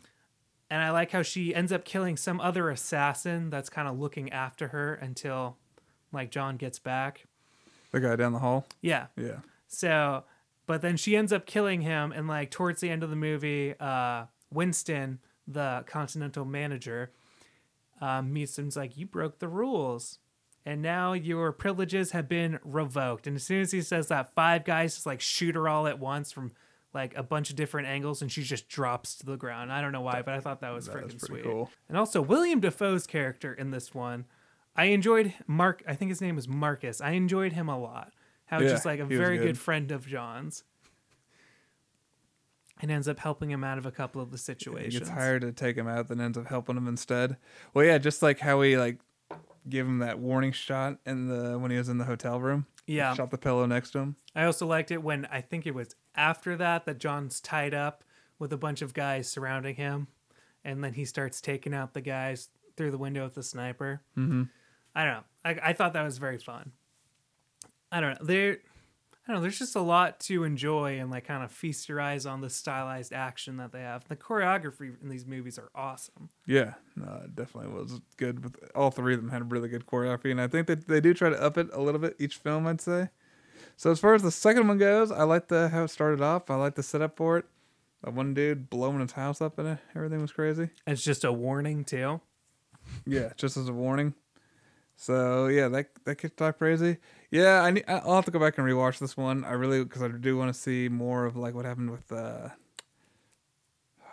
And I like how she ends up killing some other assassin that's kind of looking after her until like John gets back. The guy down the hall. Yeah. Yeah. So, but then she ends up killing him, and like towards the end of the movie, uh, Winston, the Continental manager, um, meets him. and's like, "You broke the rules, and now your privileges have been revoked." And as soon as he says that, five guys just like shoot her all at once from like a bunch of different angles, and she just drops to the ground. I don't know why, but I thought that was That freaking sweet. cool. And also William Dafoe's character in this one, I enjoyed Mark. I think his name is Marcus. I enjoyed him a lot. How Yeah, just like a very good. good. friend of John's. and ends up helping him out of a couple of the He situations. gets hired to take him out, then ends up helping him instead. Well, yeah, just like how he like gave him that warning shot in the when he was in the hotel room. Yeah. shot the pillow next to him. I also liked it when I think it was after that that John's tied up with a bunch of guys surrounding him, and then he starts taking out the guys through the window with the sniper. Mm-hmm. I don't know. I, I thought that was very fun. I don't know. There, I don't know. There's just a lot to enjoy and like kind of feast your eyes on the stylized action that they have. The choreography in these movies are awesome. Yeah, no, it definitely was good. With all three of them had really good choreography, and I think that they do try to up it a little bit each film. I'd say. So as far as the second one goes, I like the how it started off. I like the setup for it. That one dude blowing his house up and everything was crazy. It's just a warning too. Yeah, just as a warning. So yeah, that that kicked off crazy. Yeah, I need, I'll have to go back and rewatch this one. I really because I do want to see more of like what happened with uh,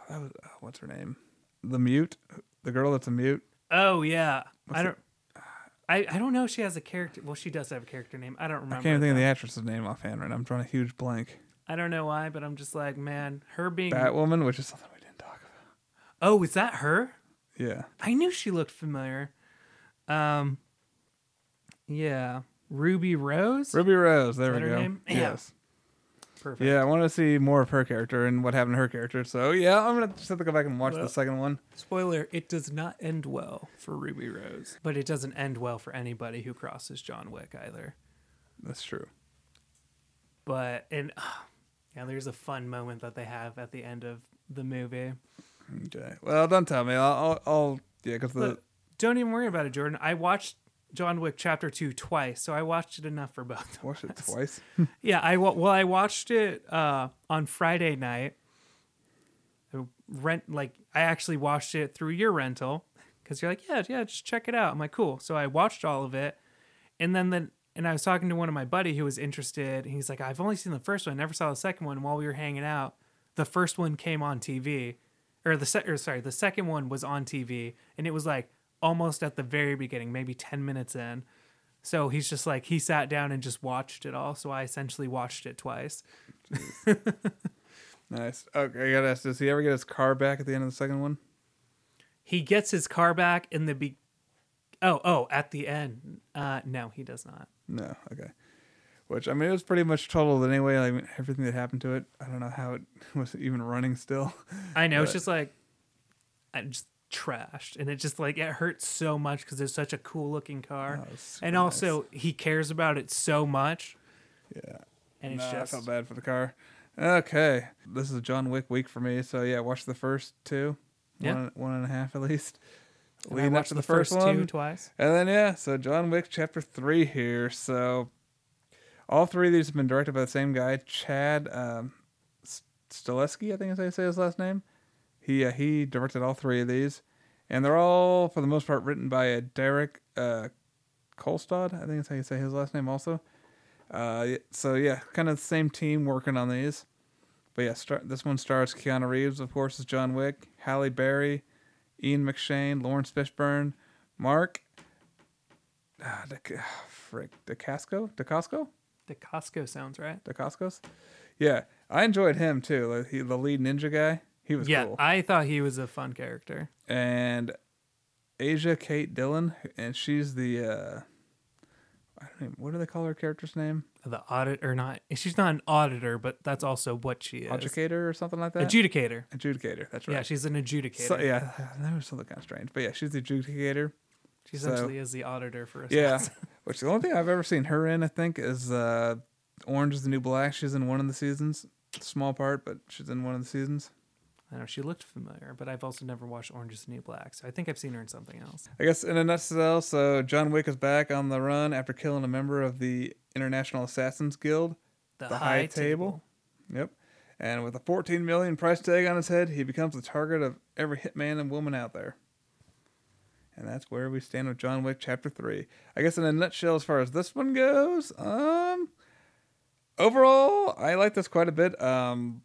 that was, uh, what's her name, the mute, the girl that's a mute. Oh yeah. What's I don't. I, I don't know if she has a character. Well, she does have a character name. I don't remember. I can't even think of the actress's name offhand right now. I'm drawing a huge blank. I don't know why, but I'm just like, man, her being. Batwoman, which is something we didn't talk about. Oh, is that her? Yeah, I knew she looked familiar. Um. Yeah, Ruby Rose. Ruby Rose. There that we her go. Yeah. Yes. Perfect. Yeah, I want to see more of her character and what happened to her character. So yeah, I'm gonna just have to go back and watch Well- the second one. Spoiler: It does not end well for Ruby Rose, but it doesn't end well for anybody who crosses John Wick either. That's true. But and yeah, there's a fun moment that they have at the end of the movie. Okay. Well, don't tell me. I'll, I'll, I'll yeah, because the Look, don't even worry about it, Jordan. I watched John Wick Chapter Two twice, so I watched it enough for both. watched it twice. Yeah, I well, I watched it uh, on Friday night. I Rent like I actually watched it through your rental because you're like, yeah, yeah, just check it out. I'm like, cool. So I watched all of it, and then then and I was talking to one of my buddy who was interested. And he's like, I've only seen the first one, never saw the second one. And while we were hanging out, the first one came on TV, or the se- or sorry, the second one was on TV, and it was like almost at the very beginning, maybe ten minutes in. So he's just like he sat down and just watched it all. So I essentially watched it twice. Nice. Okay, I gotta ask: Does he ever get his car back at the end of the second one? He gets his car back in the be. Oh, oh, at the end. Uh, no, he does not. No. Okay. Which I mean, it was pretty much totaled anyway. Like everything that happened to it. I don't know how it was even running still. I know it's just like, I just trashed, and it just like it hurts so much because it's such a cool looking car, Oh, and also he cares about it so much, yeah. and it's No, I just felt bad for the car. Okay, this is a John Wick week for me. So yeah, watch the first two, Yeah. one, one and a half at least. and I Leading up watched to the, the first, first one, two twice. and then yeah, so John Wick chapter three here. So all three of these have been directed by the same guy, Chad um, Stahelski. I think is how you say his last name. He uh, he directed all three of these, and they're all for the most part written by uh, Derek uh, Kolstad. I think that's how you say his last name also. Uh, so yeah, kind of the same team working on these. But yeah, star- this one stars Keanu Reeves, of course, as John Wick, Halle Berry, Ian McShane, Laurence Fishburne, Mark, ah, De- ah, frick, DeCasco, DeCasco, The Costco sounds right. Dacascos. Yeah, I enjoyed him too. Like he, the lead ninja guy, he was Yeah, cool. I thought he was a fun character. and Asia Kate Dillon, and she's the uh, I don't even, what do they call her character's name? The audit or not? She's not an auditor, but that's also what she is. Adjudicator or something like that. Adjudicator. Adjudicator. That's right. Yeah, she's an adjudicator. So, yeah, that was something kind of strange, but yeah, she's the adjudicator. she so- essentially is the auditor for us. Yeah, which the only thing I've ever seen her in, I think, is uh, Orange is the New Black. She's in one of the seasons, small part, but she's in one of the seasons. I know she looked familiar, but I've also never watched Orange is the New Black, so I think I've seen her in something else. I guess in a nutshell, so John Wick is back on the run after killing a member of the International Assassins Guild. The, The High, High table. Table. Yep. And with a 14 million price tag on his head, he becomes the target of every hitman and woman out there. And that's where we stand with John Wick Chapter 3. I guess in a nutshell, as far as this one goes, um, overall, I like this quite a bit. Um,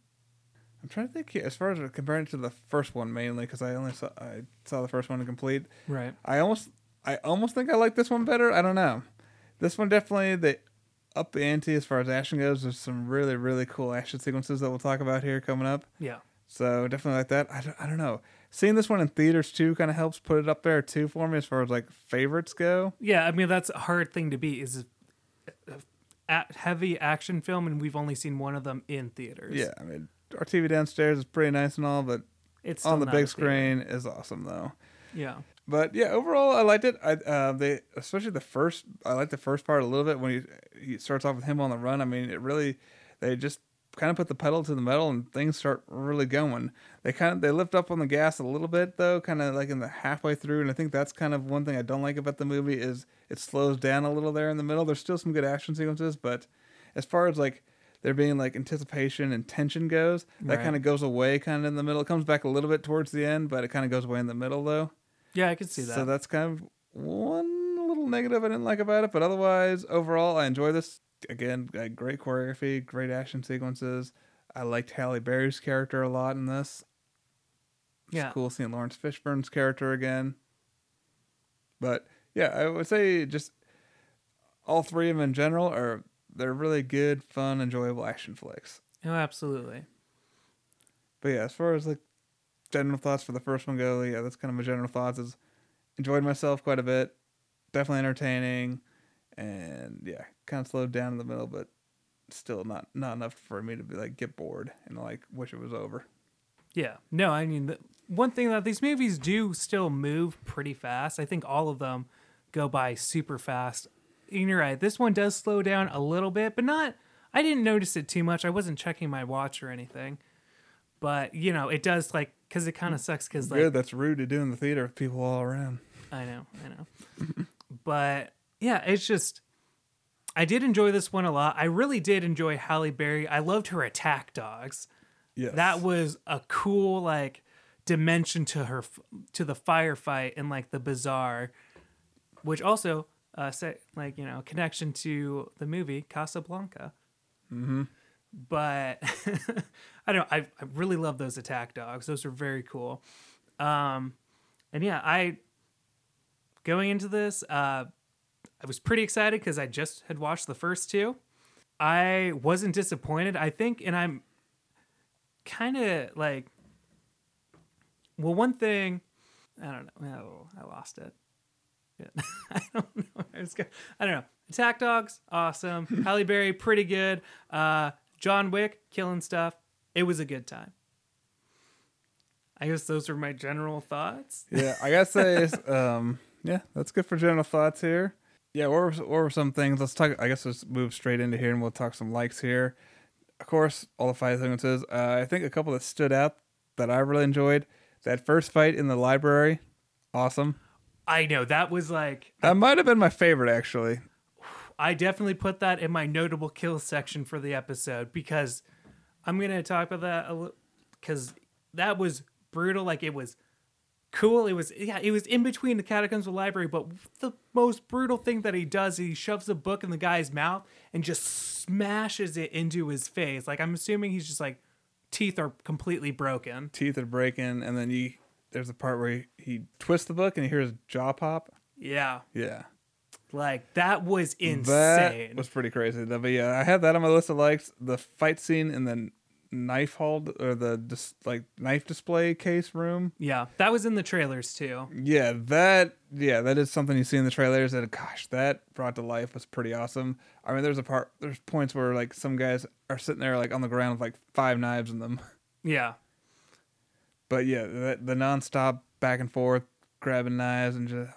I'm trying to think as far as comparing it to the first one mainly, because I only saw I saw the first one to complete. Right. I almost I almost think I like this one better. I don't know. This one definitely they up the ante as far as action goes. There's some really really cool action sequences that we'll talk about here coming up. Yeah. So definitely like that. I don't, I don't know. Seeing this one in theaters too kind of helps put it up there too for me as far as like favorites go. Yeah, I mean that's a hard thing to beat is a, a heavy action film and we've only seen one of them in theaters. Yeah, I mean our TV downstairs is pretty nice and all, but It's on the big screen is awesome though. Yeah. But yeah, overall I liked it. I uh, they especially the first. I like the first part a little bit when he he starts off with him on the run. I mean, it really they just kind of put the pedal to the metal and things start really going. They kind of they lift up on the gas a little bit though, kind of like in the halfway through. And I think that's kind of one thing I don't like about the movie is it slows down a little there in the middle. There's still some good action sequences, but as far as like there being like anticipation and tension goes, that Right. kind of goes away kind of in the middle. It comes back a little bit towards the end, but it kind of goes away in the middle though. Yeah, I can see that. So that's kind of one little negative I didn't like about it, but otherwise, overall, I enjoy this. Again, great choreography, great action sequences. I liked Halle Berry's character a lot in this. It's Yeah. cool seeing Laurence Fishburne's character again. But yeah, I would say just all three of them in general are they're really good, fun, enjoyable action flicks. oh, absolutely. But yeah, as far as like general thoughts for the first one go, yeah, that's kind of my general thoughts. Is enjoyed myself quite a bit, definitely entertaining, and yeah, kind of slowed down in the middle, but still not not enough for me to be like get bored and like wish it was over. Yeah. No, I mean, the, one thing that these movies do still move pretty fast. I think all of them go by super fast. And you're right. This one does slow down a little bit, but not. I didn't notice it too much. I wasn't checking my watch or anything. But, you know, it does like, because it kind of sucks because, like, Good, that's rude to do in the theater with people all around. I know, I know. but yeah, it's just I did enjoy this one a lot. I really did enjoy Halle Berry. I loved her attack dogs. Yes, That was a cool like dimension to her to the firefight and like the bazaar, which also uh say, like you know connection to the movie Casablanca. Mm-hmm. But I don't. I I really love those attack dogs. Those are very cool. Um, and yeah, I going into this, uh, I was pretty excited because I just had watched the first two. I wasn't disappointed. I think, and I'm kind of like, well, one thing, I don't know. Oh, I lost it. I don't know. I, was go- I don't know. Attack Dogs, awesome. Halle Berry, pretty good. Uh, John Wick, killing stuff. It was a good time. I guess those are my general thoughts. yeah, I gotta say, um, yeah, that's good for general thoughts here. Yeah, what were, what were some things? Let's talk. I guess let's move straight into here, and we'll talk some likes here. Of course, all the fight sequences. Uh, I think a couple that stood out that I really enjoyed. That first fight in the library, awesome. I know that was like That might have been my favorite, actually. I definitely put that in my notable kills section for the episode because I'm gonna talk about that a little because that was brutal. Like it was cool. It was yeah. It was in between the catacombs of the library, but the most brutal thing that he does, he shoves a book in the guy's mouth and just smashes it into his face. Like I'm assuming he's just like teeth are completely broken. Teeth are breaking, and then you there's a part where he, he twists the book and he hears jaw pop. Yeah, Yeah, like that was insane. that was pretty crazy. But yeah, I had that on my list of likes. The fight scene in the knife hold or the dis, like knife display case room. yeah, that was in the trailers too. Yeah, that yeah, that is something you see in the trailers and gosh, that brought to life was pretty awesome. I mean, there's a part there's points where like some guys are sitting there like on the ground with like five knives in them. Yeah. But yeah, the, the nonstop back and forth grabbing knives and just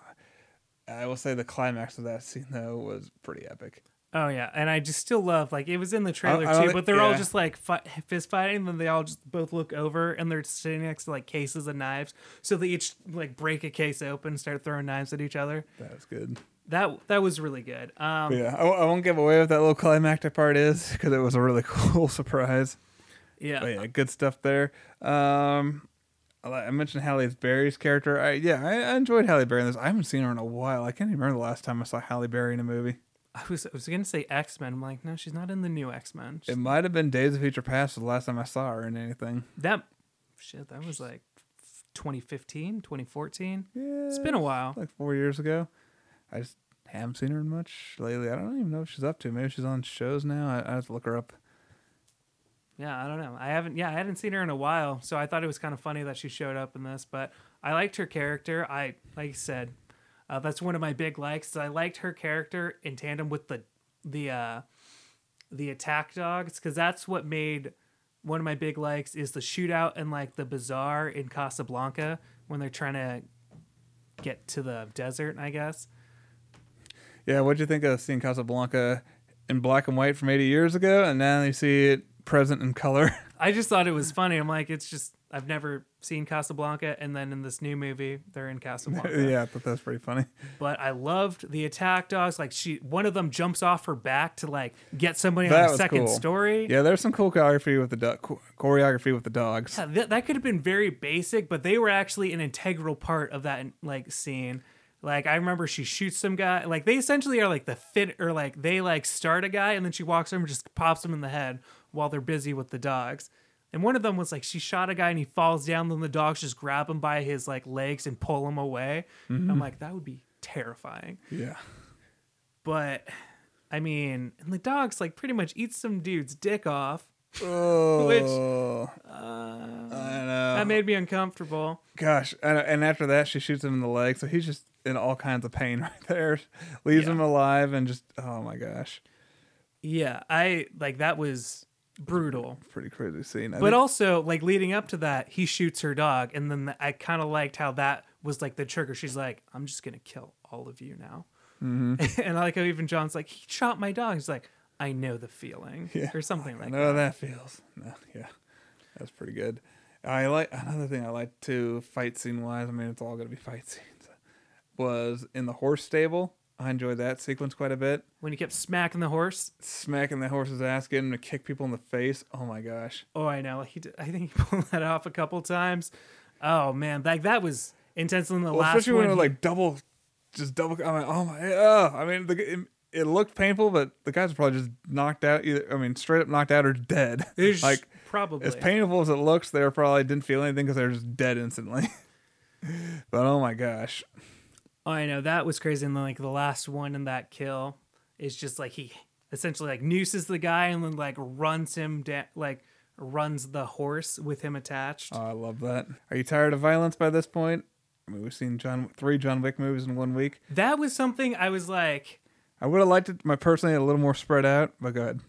I will say the climax of that scene though was pretty epic. Oh yeah, and I just still love like it was in the trailer I don't too, but they're all just like fi- fist fighting, and then they all just both look over and they're sitting next to like cases of knives, so they each like break a case open, and start throwing knives at each other. That was good. That that was really good. Um, yeah, I, I won't give away what that little climactic part is because it was a really cool surprise. yeah, But yeah, good stuff there. Um, I mentioned Halle Berry's character. I yeah, I, I enjoyed Halle Berry in this. I haven't seen her in a while. I can't even remember the last time I saw Halle Berry in a movie. I was I was gonna say X Men. I'm like, no, she's not in the new X Men. It might have been Days of Future Past the last time I saw her in anything. That shit, that was like 2015, 2014. Yeah, It's been a while. like four years ago. I just haven't seen her in much lately. I don't even know what she's up to. Maybe she's on shows now. I, I have to look her up. Yeah, I don't know. I haven't. Yeah, I hadn't seen her in a while, so I thought it was kind of funny that she showed up in this. But I liked her character. I like I said, uh, that's one of my big likes. I liked her character in tandem with the the uh, the attack dogs because that's what made one of my big likes is the shootout and like the bazaar in Casablanca when they're trying to get to the desert. I guess. Yeah, what'd you think of seeing Casablanca in black and white from 80 years ago, and now you see it present in color? I just thought it was funny. I'm like, it's just I've never seen Casablanca, and then in this new movie, they're in Casablanca. yeah, I thought that was pretty funny. But I loved the attack dogs. Like she, one of them jumps off her back to like get somebody That on the second cool. story. Yeah, there's some cool choreography with the do- choreography with the dogs. Yeah, that, that could have been very basic, but they were actually an integral part of that like scene. Like I remember she shoots some guy. Like they essentially are like the fit or like they like start a guy and then she walks over and just pops him in the head while they're busy with the dogs. And one of them was like she shot a guy and he falls down, then the dogs just grab him by his like legs and pull him away. I'm like, that would be terrifying. Yeah. But I mean, and the dogs like pretty much eat some dude's dick off. Oh, uh, I know. That made me uncomfortable. Gosh, and, and after that, she shoots him in the leg, so he's just in all kinds of pain right there. Leaves Yeah. him alive, and just oh my gosh, Yeah, I like that was brutal. pretty crazy scene. I But think- also, like leading up to that, he shoots her dog, and then the, I kind of liked how that was like the trigger. She's like, "I'm just gonna kill all of you now," Mm-hmm. and I like how even John's like, "He shot my dog." He's like, "I know the feeling," Yeah. or something I like know that. that feels. No, yeah, that's pretty good. I like another thing I like too, fight scene wise. I mean, it's all gonna be fight scenes. Was in the horse stable. I enjoyed that sequence quite a bit. When he kept smacking the horse. Smacking the horse's ass, getting him to kick people in the face. Oh my gosh. Oh, I know. He, did, I think he pulled that off a couple times. Oh man, like that was intense in the Well, last especially when it like double, just double. I mean, oh my, oh, I mean, the, it, it looked painful, but the guys are probably just knocked out. Either I mean, straight up knocked out or dead. There's like probably as painful as it looks, they were probably didn't feel anything because they're just dead instantly. but oh my gosh, Oh, I know that was crazy. And then like the last one in that kill is just like he essentially like nooses the guy and then like runs him down, like runs the horse with him attached. oh, I love that. Are you tired of violence by this point? I mean, we've seen John three John Wick movies in one week. That was something I was like, I would have liked it, my personally, a little more spread out. But go ahead.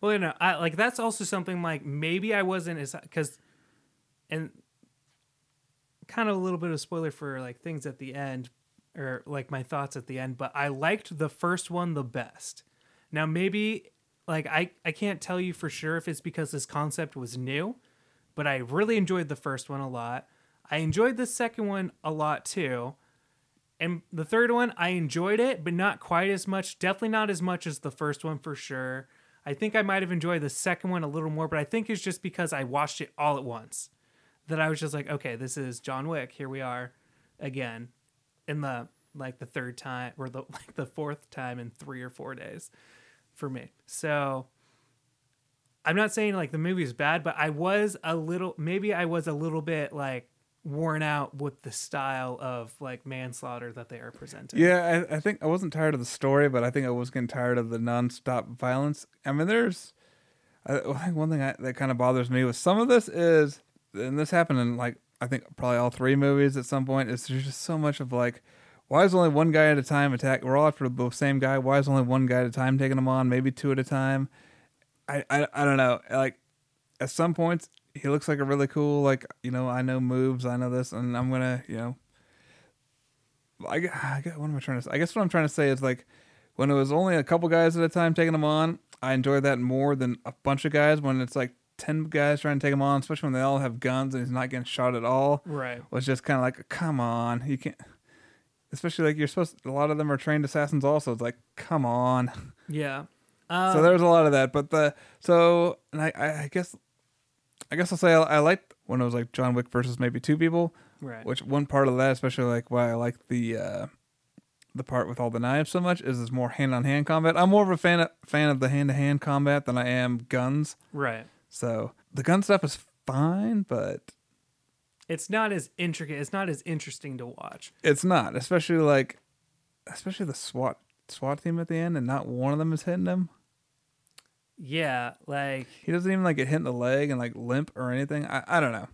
well, you know, I like that's also something like maybe I wasn't as because, and kind of a little bit of spoiler for like things at the end or like my thoughts at the end, but I liked the first one the best. Now maybe like I I can't tell you for sure if it's because this concept was new, but I really enjoyed the first one a lot. I enjoyed the second one a lot too. And the third one, I enjoyed it, but not quite as much. Definitely not as much as the first one for sure. I think I might have enjoyed the second one a little more, but I think it's just because I watched it all at once. That I was just like, okay, this is John Wick. Here we are again in the like the third time or the like the fourth time in 3 or 4 days for me. So I'm not saying like the movie is bad, but I was a little maybe I was a little bit like worn out with the style of like manslaughter that they are presenting. Yeah, I, I think I wasn't tired of the story, but I think I was getting tired of the nonstop violence. I mean, there's, I think one thing I, that kind of bothers me with some of this is, and this happened in like I think probably all three movies at some point. Is there's just so much of like, why is only one guy at a time attack? We're all after the same guy. Why is only one guy at a time taking them on? Maybe two at a time. I I, I don't know. Like at some points he looks like a really cool like you know I know moves I know this and I'm gonna you know I I what am I trying to say? I guess what I'm trying to say is like when it was only a couple guys at a time taking them on, I enjoyed that more than a bunch of guys when it's like 10 guys trying to take him on, especially when they all have guns and he's not getting shot at all. Right. Was just kind of like, come on, you can't. Especially like you're supposed. a lot of them are trained assassins. Also, it's like, come on. Yeah. Um, so there's a lot of that, but the so and I, I, guess, I guess I'll say I, I liked when it was like John Wick versus maybe two people. right. Which one part of that, especially like why I like the uh, the part with all the knives so much, is it's more hand on hand combat. I'm more of a fan of, fan of the hand to hand combat than I am guns. right. So the gun stuff is fine, but It's not as intricate. It's not as interesting to watch. it's not, especially like, especially the SWAT SWAT team at the end, and not one of them is hitting him. Yeah, like He doesn't even like get hit in the leg and like limp or anything. I, I don't know.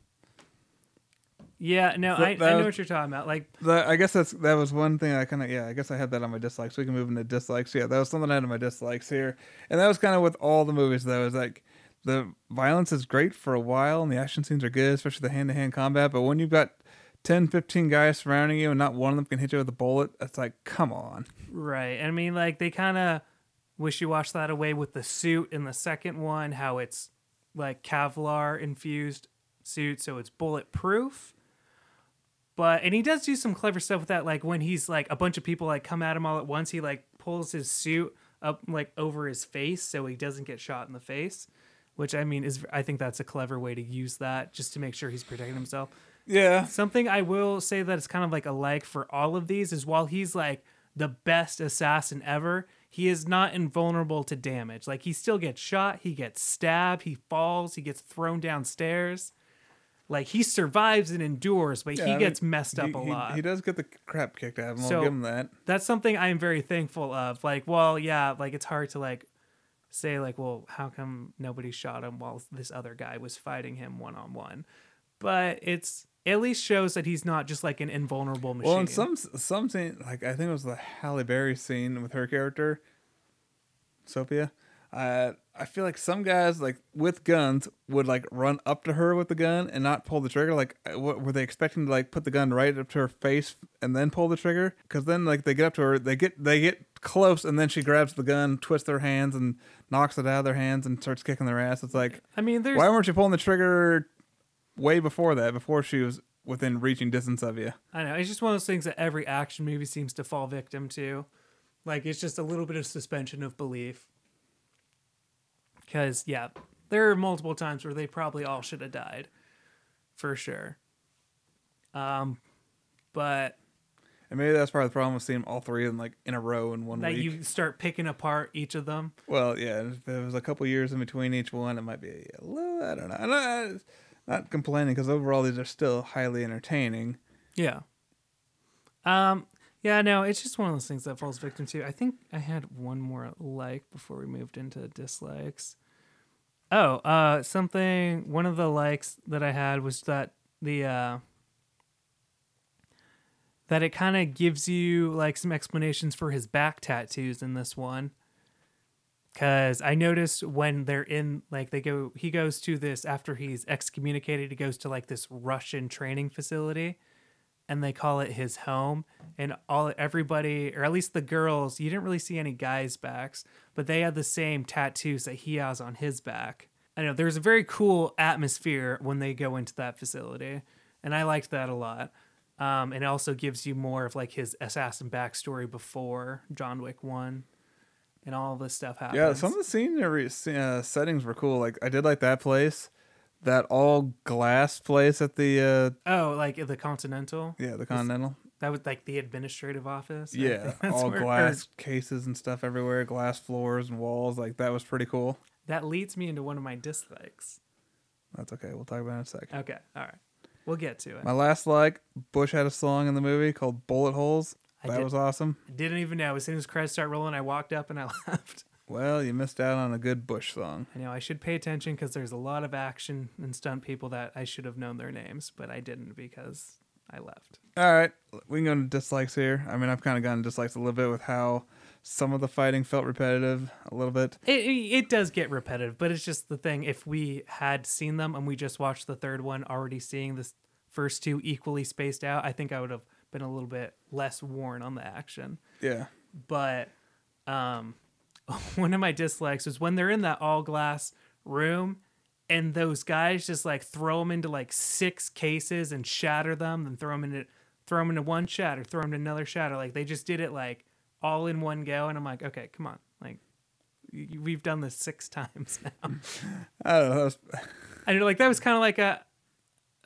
yeah, no, So I, I know was- what you're talking about. Like The, I guess that's that was one thing I kind of yeah. I guess I had that on my dislikes. We can move into dislikes. Yeah, that was something I had on my dislikes here, and that was kind of with all the movies though. Is like the violence is great for a while, and the action scenes are good, especially the hand to hand combat. But when you've got 10, 15 guys surrounding you, and not one of them can hit you with a bullet, it's like come on. Right. And I mean, like they kind of wish you washed that away with the suit in the second one, how it's like Kevlar infused suit, so it's bulletproof. But and he does do some clever stuff with that, like when he's like a bunch of people like come at him all at once, he like pulls his suit up like over his face so he doesn't get shot in the face. Which I mean is I think that's a clever way to use that just to make sure he's protecting himself. Yeah, Something I will say that it's kind of like a like for all of these is while he's like the best assassin ever, he is not invulnerable to damage. Like he still gets shot, he gets stabbed, he falls, he gets thrown downstairs. Like he survives and endures, but Yeah, he I mean, gets messed up he, a he- lot. He, does get the crap kicked out of him. So- I'll give him that. That's something I am very thankful of. Like, well, yeah, like it's hard to like say like, well, how come nobody shot him while this other guy was fighting him one on one? But it's at least shows that he's not just like an invulnerable machine. Well, in some some scene, like I think it was the Halle Berry scene with her character, Sophia. Uh, I feel like some guys like with guns would like run up to her with the gun and not pull the trigger. Like, uh, what were they expecting to like put the gun right up to her face and then pull the trigger? Because then like they get up to her, they get they get close, and then she grabs the gun, twists their hands, and knocks it out of their hands and starts kicking their ass. It's like, I mean, there's why weren't you pulling the trigger way before that? Before she was within reaching distance of you. I know it's just one of those things that every action movie seems to fall victim to. Like it's just a little bit of suspension of belief. Because yeah, there are multiple times where they probably all should have died, for sure. Um, but And maybe that's part of the problem with seeing all three of them like in a row in one that week. you start picking apart each of them. Well, yeah, if there was a couple years in between each one, it might be a little. I don't know. I'm not, not complaining because overall these are still highly entertaining. Yeah. Um. Yeah. No. It's just one of those things that falls victim to. I think I had one more like before we moved into dislikes. Oh. Uh. Something. One of the likes that I had was that the uh. That it kind of gives you like some explanations for his back tattoos in this one. Cause I noticed when they're in like they go he goes to this after he's excommunicated, he goes to like this Russian training facility and they call it his home. And all everybody or at least the girls you didn't really see any guys backs but they had the same tattoos that he has on his back. I know there's a very cool atmosphere when they go into that facility and i liked that a lot. Um, and it also gives you more of like his assassin backstory before john wick 1 and all this stuff happens Yeah, some of the scenery uh, settings were cool. Like I did like that place, that all glass place at the uh, oh like the continental yeah the Continental. that was like the administrative office Yeah, all glass cases and stuff everywhere, glass floors and walls. Like that was pretty cool. that leads me into one of my dislikes That's okay. We'll talk about it in a second. Okay, all right. We'll get to it. My last like, Bush had a song in the movie called "Bullet Holes." I That was awesome. I didn't even know. As soon as credits start rolling, I walked up and I left. Well, you missed out on a good Bush song. I know I should pay attention because there's a lot of action and stunt people that I should have known their names, but I didn't because I left. All right, we can go to dislikes here. I mean, I've kind of gotten dislikes a little bit with how some of the fighting felt repetitive a little bit. It, it, it does get repetitive, but it's just the thing. If we had seen them and we just watched the third one, already seeing this first two equally spaced out, I think I would have been a little bit less worn on the action. Yeah, but um one of my dislikes is when they're in that all glass room and those guys just like throw them into like six cases and shatter them then throw them into throw them into one shatter throw them into another shatter like they just did it like all in one go and i'm like okay come on like we've done this six times now I don't know. That was, and you're like that was kind of like a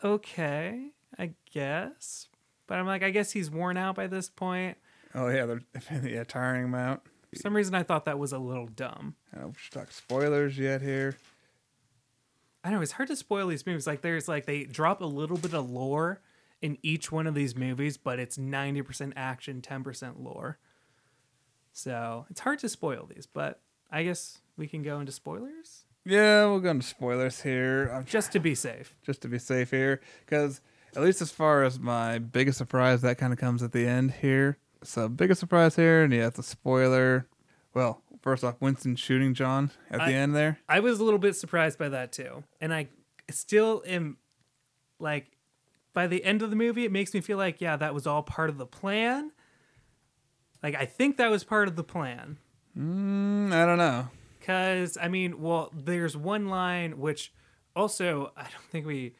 okay i guess but i'm like i guess he's worn out by this point oh yeah, they're yeah tiring him out. For some reason i thought that was a little dumb I don't know if we talk spoilers yet here. I know it's hard to spoil these movies. Like there's like they drop a little bit of lore in each one of these movies, but it's ninety percent action, ten percent lore. So it's hard to spoil these, but I guess we can go into spoilers Yeah, we'll go into spoilers here. I'm just to be safe. just to be safe here, because at least as far as my biggest surprise, that kind of comes at the end here. So biggest surprise here, and yeah, it's a spoiler. Well, first off, Winston shooting John at I- the end there. I was a little bit surprised by that too. And I still am like by the end of the movie it makes me feel like yeah, that was all part of the plan. Like I think that was part of the plan. Mm, I don't know. Cuz I mean, well, there's one line which also I don't think we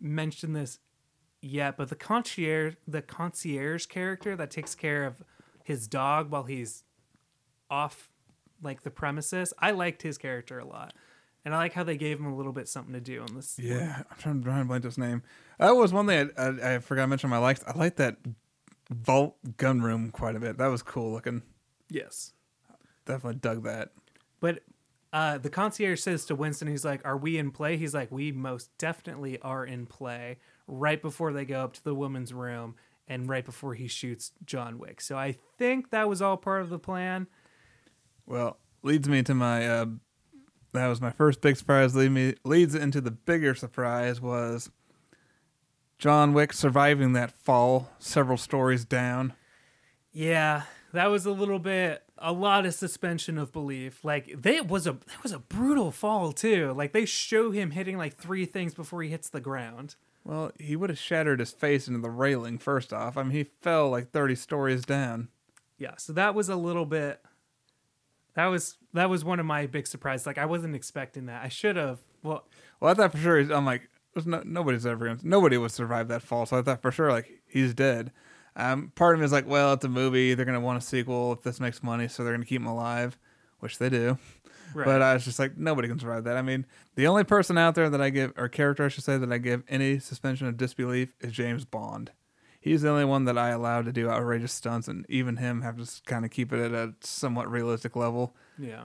mentioned this yet, but the concierge the concierge character that takes care of his dog while he's off like the premises, I liked his character a lot. And I like how they gave him a little bit something to do in this. Yeah, I'm trying to trying to blank his name. That was one thing I, I, I forgot to mention. My likes. I liked that vault gun room quite a bit. That was cool looking. Yes. Definitely dug that. But uh, the concierge says to Winston, he's like, Are we in play? He's like, We most definitely are in play right before they go up to the woman's room and right before he shoots John Wick. So I think that was all part of the plan. Well, leads me to my. Uh, that was my first big surprise. Lead me leads into the bigger surprise was John Wick surviving that fall several stories down. Yeah, that was a little bit a lot of suspension of belief. Like they it was a it was a brutal fall too. Like they show him hitting like three things before he hits the ground. Well, he would have shattered his face into the railing first off. I mean, he fell like 30 stories down. Yeah, so that was a little bit that was that was one of my big surprises. Like I wasn't expecting that. I should have. Well, Well, I thought for sure. He's, I'm like, there's no, nobody's ever gonna, nobody would survive that fall. So I thought for sure, like, he's dead. Um, part of me is like, well, it's a movie. They're gonna want a sequel if this makes money, so they're gonna keep him alive, which they do. Right. But I was just like, nobody can survive that. I mean, the only person out there that I give, or character I should say, that I give any suspension of disbelief is James Bond. He's the only one that I allow to do outrageous stunts, and even him have to kind of keep it at a somewhat realistic level. yeah.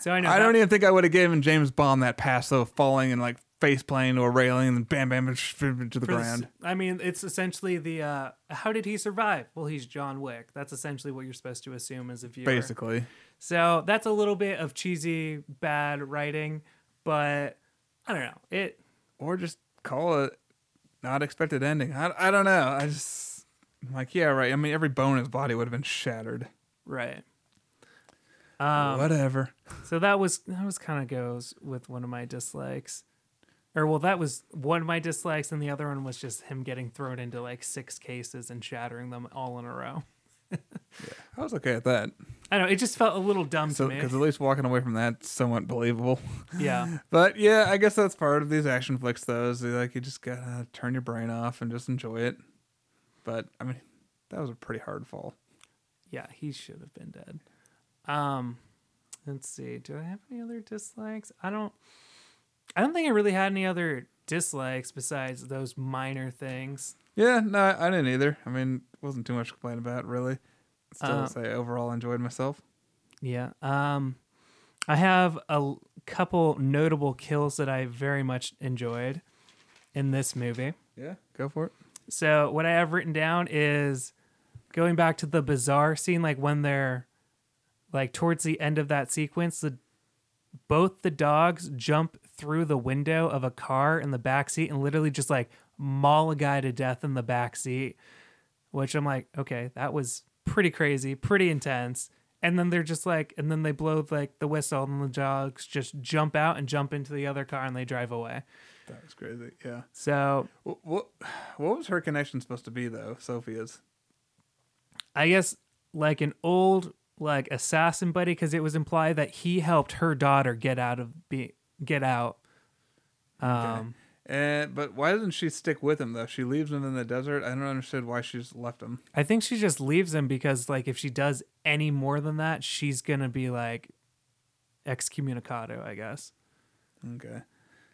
So I know I that- don't even think I would have given James Bond that pass though, falling and like face playing to a railing and then bam, bam, to the for the s- ground. I mean, it's essentially the uh how did he survive? Well, he's John Wick. That's essentially what you're supposed to assume as a viewer. Basically, So that's a little bit of cheesy, bad writing, but I don't know. It or just call it not expected ending. I, I don't know. I just I'm like yeah, right. I mean, every bone in his body would have been shattered. right. Um, Whatever. so that was that was kind of goes with one of my dislikes, or well, that was one of my dislikes, and the other one was just him getting thrown into like six cases and shattering them all in a row. I was okay at that. I know. It just felt a little dumb So to me. because at least walking away from that somewhat believable. yeah. But yeah, I guess that's part of these action flicks though. Is like you just gotta turn your brain off and just enjoy it. But I mean, that was a pretty hard fall. Yeah, he should have been dead. Um, let's see. Do I have any other dislikes? I don't. I don't think I really had any other dislikes besides those minor things. Yeah, no, I didn't either. I mean, it wasn't too much to complain about really. Still, Uh, say overall enjoyed myself. Yeah. Um, I have a couple notable kills that I very much enjoyed in this movie. Yeah, go for it. So what I have written down is going back to the bazaar scene, like when they're like towards the end of that sequence, the both the dogs jump through the window of a car in the back seat and literally just like maul a guy to death in the back seat. Which I'm like, okay, that was pretty crazy, pretty intense. And then they're just like, and then they blow like the whistle, and the dogs just jump out and jump into the other car and they drive away. That was crazy. Yeah. So What what, what was her connection supposed to be though? Sophia's. I guess like an old like assassin buddy because it was implied that he helped her daughter get out of be get out. Um, And but why doesn't she stick with him though? She leaves him in the desert. I don't understand why she's left him. I think she just leaves him because like if she does any more than that, she's gonna be like excommunicado, I guess, Okay.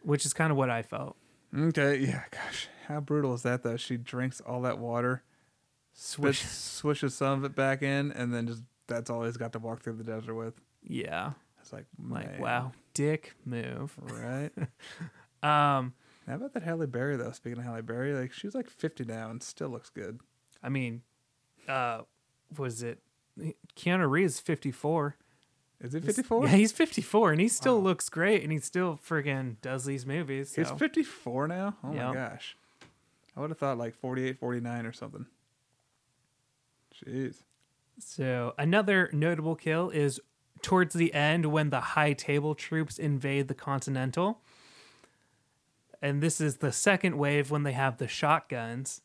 which is kind of what I felt. Okay. Yeah. Gosh, how brutal is that though? She drinks all that water, Swish. spits, swishes some of it back in, and then just that's all he's got to walk through the desert with. Yeah, It's like, like wow, dick move. right? Um, How about that Halle Berry though? Speaking of Halle Berry, like she's like fifty now and still looks good. I mean, uh, was it Keanu Reeves 54. Is he 54? Yeah, he's 54 and he still looks great and he still friggin' does these movies. So. He's 54 now? Oh Yep. my gosh. I would have thought like 48, 49 or something. Jeez. So another notable kill is towards the end when the high table troops invade the Continental. And this is the second wave when they have the shotguns,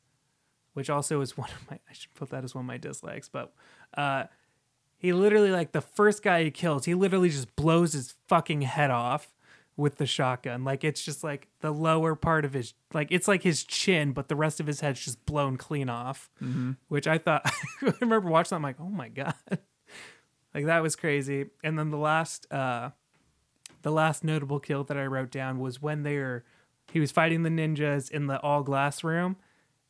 which also is one of my I should put that as one of my dislikes, but uh he literally like the first guy he kills, he literally just blows his fucking head off with the shotgun. Like it's just like the lower part of his like it's like his chin, but the rest of his head's just blown clean off. Which I thought I remember watching that, I'm like, oh my god. Like that was crazy. And then the last uh the last notable kill that I wrote down was when they were he was fighting the ninjas in the all glass room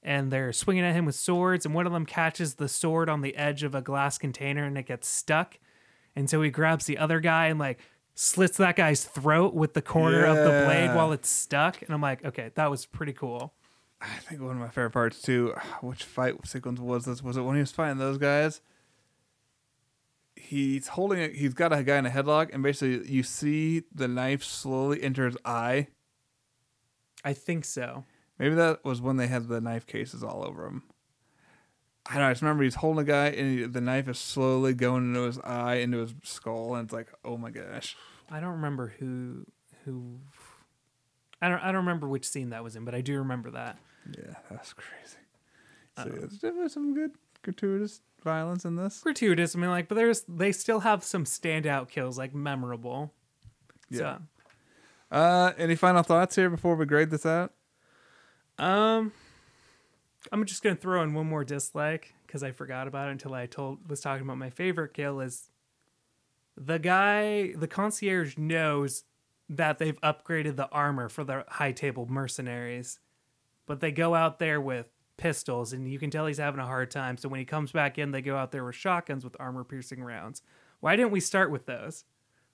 and they're swinging at him with swords and one of them catches the sword on the edge of a glass container and it gets stuck and so he grabs the other guy and like slits that guy's throat with the corner of the blade while it's stuck and i'm like okay that was pretty cool I think one of my favorite parts too. Which fight sequence was this? Was it when he was fighting those guys? He's holding it. He's got a guy in a headlock, and basically you see the knife slowly enter his eye. i think so Maybe that was when they had the knife cases all over him. I don't know. I just remember he's holding a guy, and he, the knife is slowly going into his eye, into his skull, and it's like, oh my gosh. i don't remember who who i don't i don't remember which scene that was in but i do remember that Yeah, that's crazy. So yeah, there's definitely some good gratuitous violence in this. gratuitous i mean like but there's they still have some standout kills like memorable Yeah. so Uh, any final thoughts here before we grade this out? Um, I'm just gonna throw in one more dislike because I forgot about it until I told was talking about my favorite kill is the guy the concierge knows that they've upgraded the armor for the high table mercenaries, but they go out there with pistols and you can tell he's having a hard time. So when he comes back in, they go out there with shotguns with armor piercing rounds. Why didn't we start with those?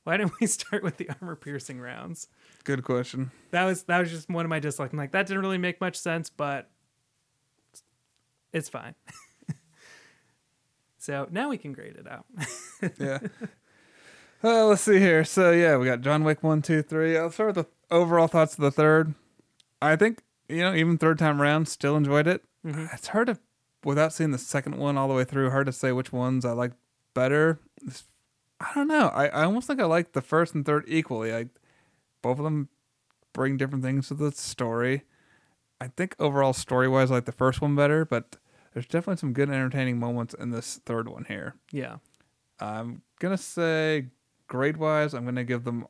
Why didn't we start with the armor piercing rounds? Good question. that was that was just one of my dislikes. I'm like that didn't really make much sense, but it's fine. so now we can grade it out. Yeah. well, let's see here. So yeah, we got John Wick one, two, three. I'll start with the overall thoughts of the third. I think you know, even third time around, still enjoyed it. Mm-hmm. It's hard to, without seeing the second one all the way through, hard to say which ones I like better. It's- I don't know. I, I almost think I like the first and third equally. Like both of them bring different things to the story. I think overall story wise, I like the first one better, but there's definitely some good entertaining moments in this third one here. yeah. I'm gonna say grade wise, I'm gonna give them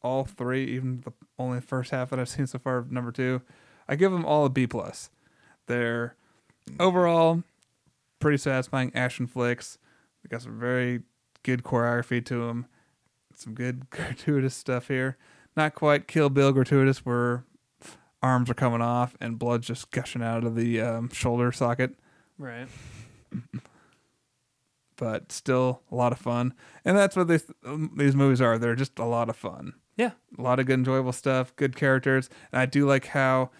all three, even the only first half that I've seen so far of number two. I give them all a B plus. They're overall pretty satisfying action flicks. They got some very good choreography to them. Some good gratuitous stuff here. Not quite Kill Bill gratuitous where arms are coming off and blood's just gushing out of the um, shoulder socket Right. but still a lot of fun. And that's what these um, these movies are. They're just a lot of fun. Yeah. A lot of good enjoyable stuff, good characters. And I do like how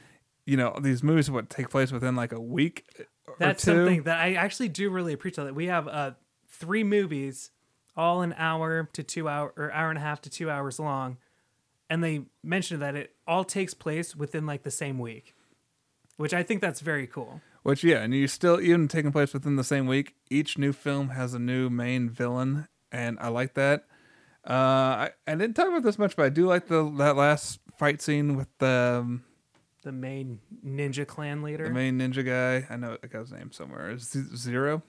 you know, these movies would take place within like a week or That's two. something that I actually do really appreciate. That we have uh three movies, all an hour to two hour or hour and a half to two hours long, and they mentioned that it all takes place within like the same week, which I think that's very cool. Which yeah, and you still even taking place within the same week. Each new film has a new main villain, and I like that. Uh, I, I didn't talk about this much, but I do like the that last fight scene with the um, The main ninja clan leader. the main ninja guy. I know I got his name somewhere. Is Zero?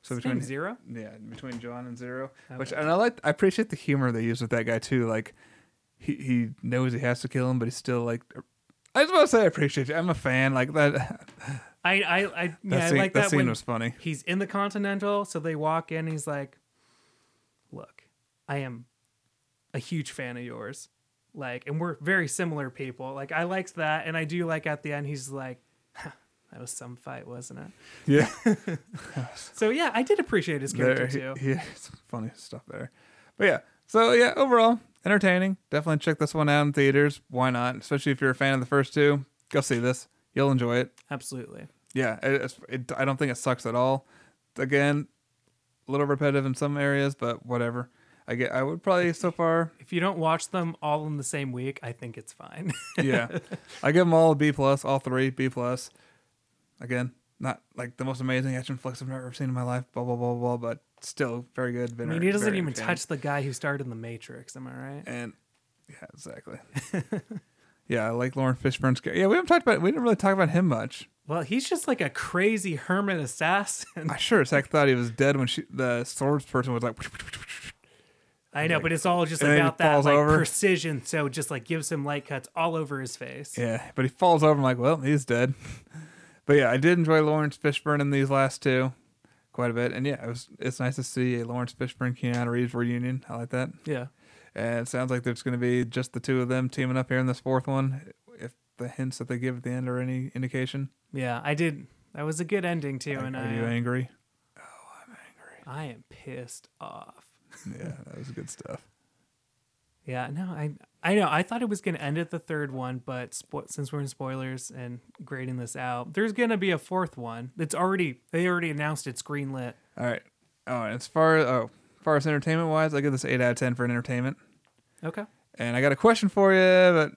So His name's Zero. Yeah, between John and Zero. which and I like I appreciate the humor they use with that guy too. Like he he knows he has to kill him, but he's still like I just want to say I appreciate you. I'm a fan. Like that I I I, that yeah, scene, I like that, that, scene was funny. he's in the Continental, so they walk in. He's like, "Look, I am a huge fan of yours. Like, and we're very similar people. Like, I liked that, and I do like at the end. He's like, huh, that was some fight, wasn't it? Yeah. So yeah, I did appreciate his character there, too. Yeah, some funny stuff there. But yeah. So yeah, overall, entertaining. Definitely check this one out in theaters. Why not? Especially if you're a fan of the first two. Go see this. You'll enjoy it. Absolutely. Yeah, it, it, I don't think it sucks at all. Again, a little repetitive in some areas, but whatever. I get. I would probably so far. If you don't watch them all in the same week, I think it's fine. Yeah, I give them all a B plus, all three B plus. Again, not like the most amazing action flicks I've ever seen in my life. Blah blah blah blah, but still very good. I mean, he doesn't even touch the guy who starred in The Matrix. Am I right? And yeah, exactly. yeah, I like Laurence Fishburne's. character. Yeah, we haven't talked about. We didn't really talk about him much. Well, he's just like a crazy hermit assassin. I sure as heck thought he was dead when she, the swords person was like. I know, Like- but it's all just and then he about that like over. precision. So just like gives him light cuts all over his face. Yeah, but he falls over. I'm like, well, he's dead. but yeah, I did enjoy Laurence Fishburne in these last two quite a bit, and yeah, it was. It's nice to see a Laurence Fishburne Keanu Reeves reunion. I like that, Yeah. and it sounds like there's going to be just the two of them teaming up here in this fourth one. If the hints that they give at the end are any indication, Yeah, I did. That was a good ending too, Like, and are I, you uh, angry? Oh, I'm angry? I am pissed off. Yeah, that was good stuff. Yeah, no, I I know. I thought it was going to end at the third one, but spo- since we're in spoilers and grading this out, there's going to be a fourth one. It's already they already announced it's greenlit. All right. Oh, as far oh, as far as entertainment wise, I give this eight out of ten for an entertainment. Okay. And I got a question for you, but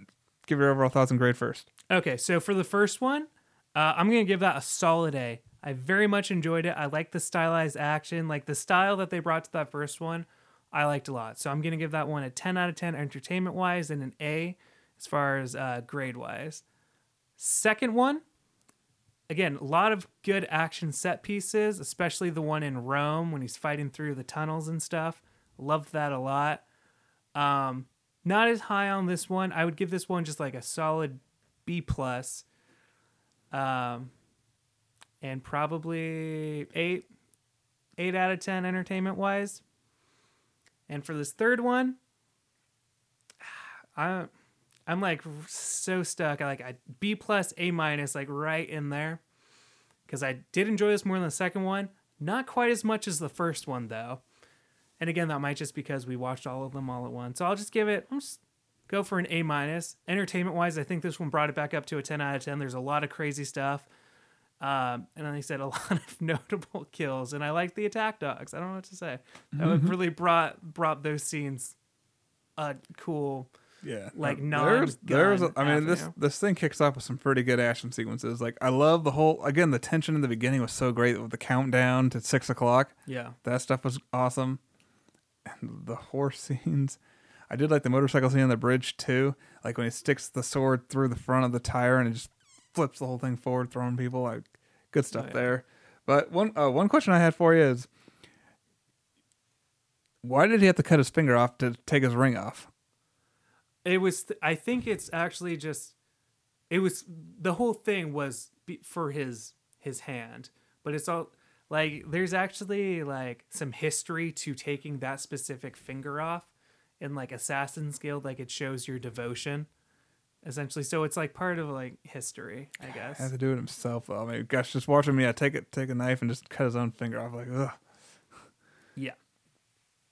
give your overall thoughts and grade first. Okay, so for the first one, uh, I'm gonna give that a solid A. I very much enjoyed it. I like the stylized action, like the style that they brought to that first one. I liked a lot, so I'm gonna give that one a 10 out of 10 entertainment wise and an A as far as uh, grade wise. Second one, again, a lot of good action set pieces, especially the one in Rome when he's fighting through the tunnels and stuff. Loved that a lot. Um, not as high on this one. I would give this one just like a solid B plus. Um, and probably eight, eight out of ten entertainment wise. And for this third one, I, I'm like so stuck. I like I B plus A minus like right in there, because I did enjoy this more than the second one. Not quite as much as the first one though. And again, that might just because we watched all of them all at once. So I'll just give it. I'll just go for an A minus. Entertainment wise, I think this one brought it back up to a ten out of ten. There's a lot of crazy stuff, um, and then he said, a lot of notable kills. And I like the attack dogs. I don't know what to say. That really brought brought those scenes a cool. Yeah, Like, Uh, there's, there's. non-gun I mean, this avenue. this thing kicks off with some pretty good action sequences. Like, I love the whole. Again, the tension in the beginning was so great with the countdown to six o'clock. Yeah, That stuff was awesome. And the horse scenes. I did like the motorcycle scene on the bridge too. Like when he sticks the sword through the front of the tire and it just flips the whole thing forward, throwing people. Like good stuff yeah. there. But one uh, one question I had for you is, why did he have to cut his finger off to take his ring off? it was. I think it's actually just. It was the whole thing was be- for his his hand, but it's all like there's actually like some history to taking that specific finger off in like Assassin's Guild. Like it shows your devotion, essentially. So it's like part of like history, I guess. Had to do it himself though. I mean, gosh, just watching me, I take it, take a knife and just cut his own finger off. Like, ugh, Yeah.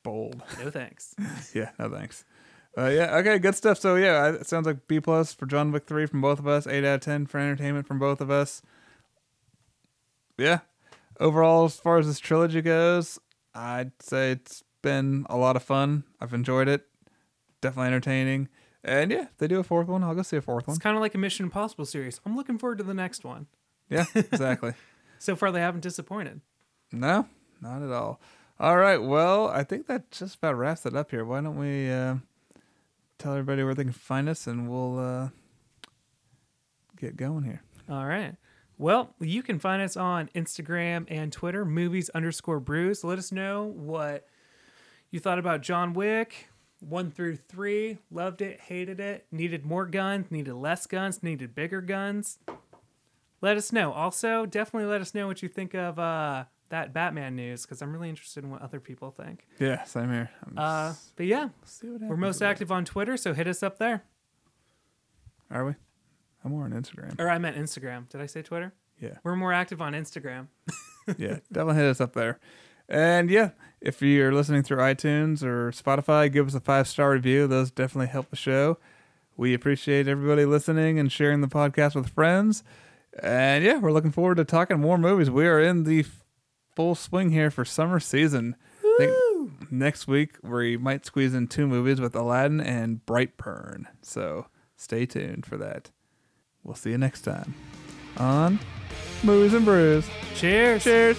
bold. No thanks. yeah, no thanks. Uh, yeah, okay, good stuff. So yeah, it sounds like B plus for John Wick three from both of us. Eight out of ten for entertainment from both of us. Yeah, overall, as far as this trilogy goes, I'd say it's been a lot of fun. I've enjoyed it. Definitely entertaining. And yeah, they do a fourth one, I'll go see a fourth one. It's kind of like a Mission Impossible series. I'm looking forward to the next one. Yeah, exactly. So far, they haven't disappointed. No, not at all. All right. Well, I think that just about wraps it up here. Why don't we uh, tell everybody where they can find us and we'll uh, get going here. All right. Well, you can find us on Instagram and Twitter, movies underscore brews. Let us know what you thought about John Wick, one through three. Loved it, hated it, needed more guns, needed less guns, needed bigger guns. Let us know. Also, definitely let us know what you think of uh, that Batman news because I'm really interested in what other people think. Yeah, same here. I'm Uh, but yeah, see what we're most active on Twitter, so hit us up there. Are we? I'm more on Instagram. Or I meant Instagram. Did I say Twitter? Yeah, We're more active on Instagram. yeah. Definitely hit us up there. And yeah, if you're listening through iTunes or Spotify, give us a five star review. Those definitely help the show. We appreciate everybody listening and sharing the podcast with friends. And yeah, we're looking forward to talking more movies. We are in the full swing here for summer season. next week we might squeeze in two movies with Aladdin and Brightburn. So stay tuned for that. We'll see you next time on Movies and Brews. Cheers. Cheers.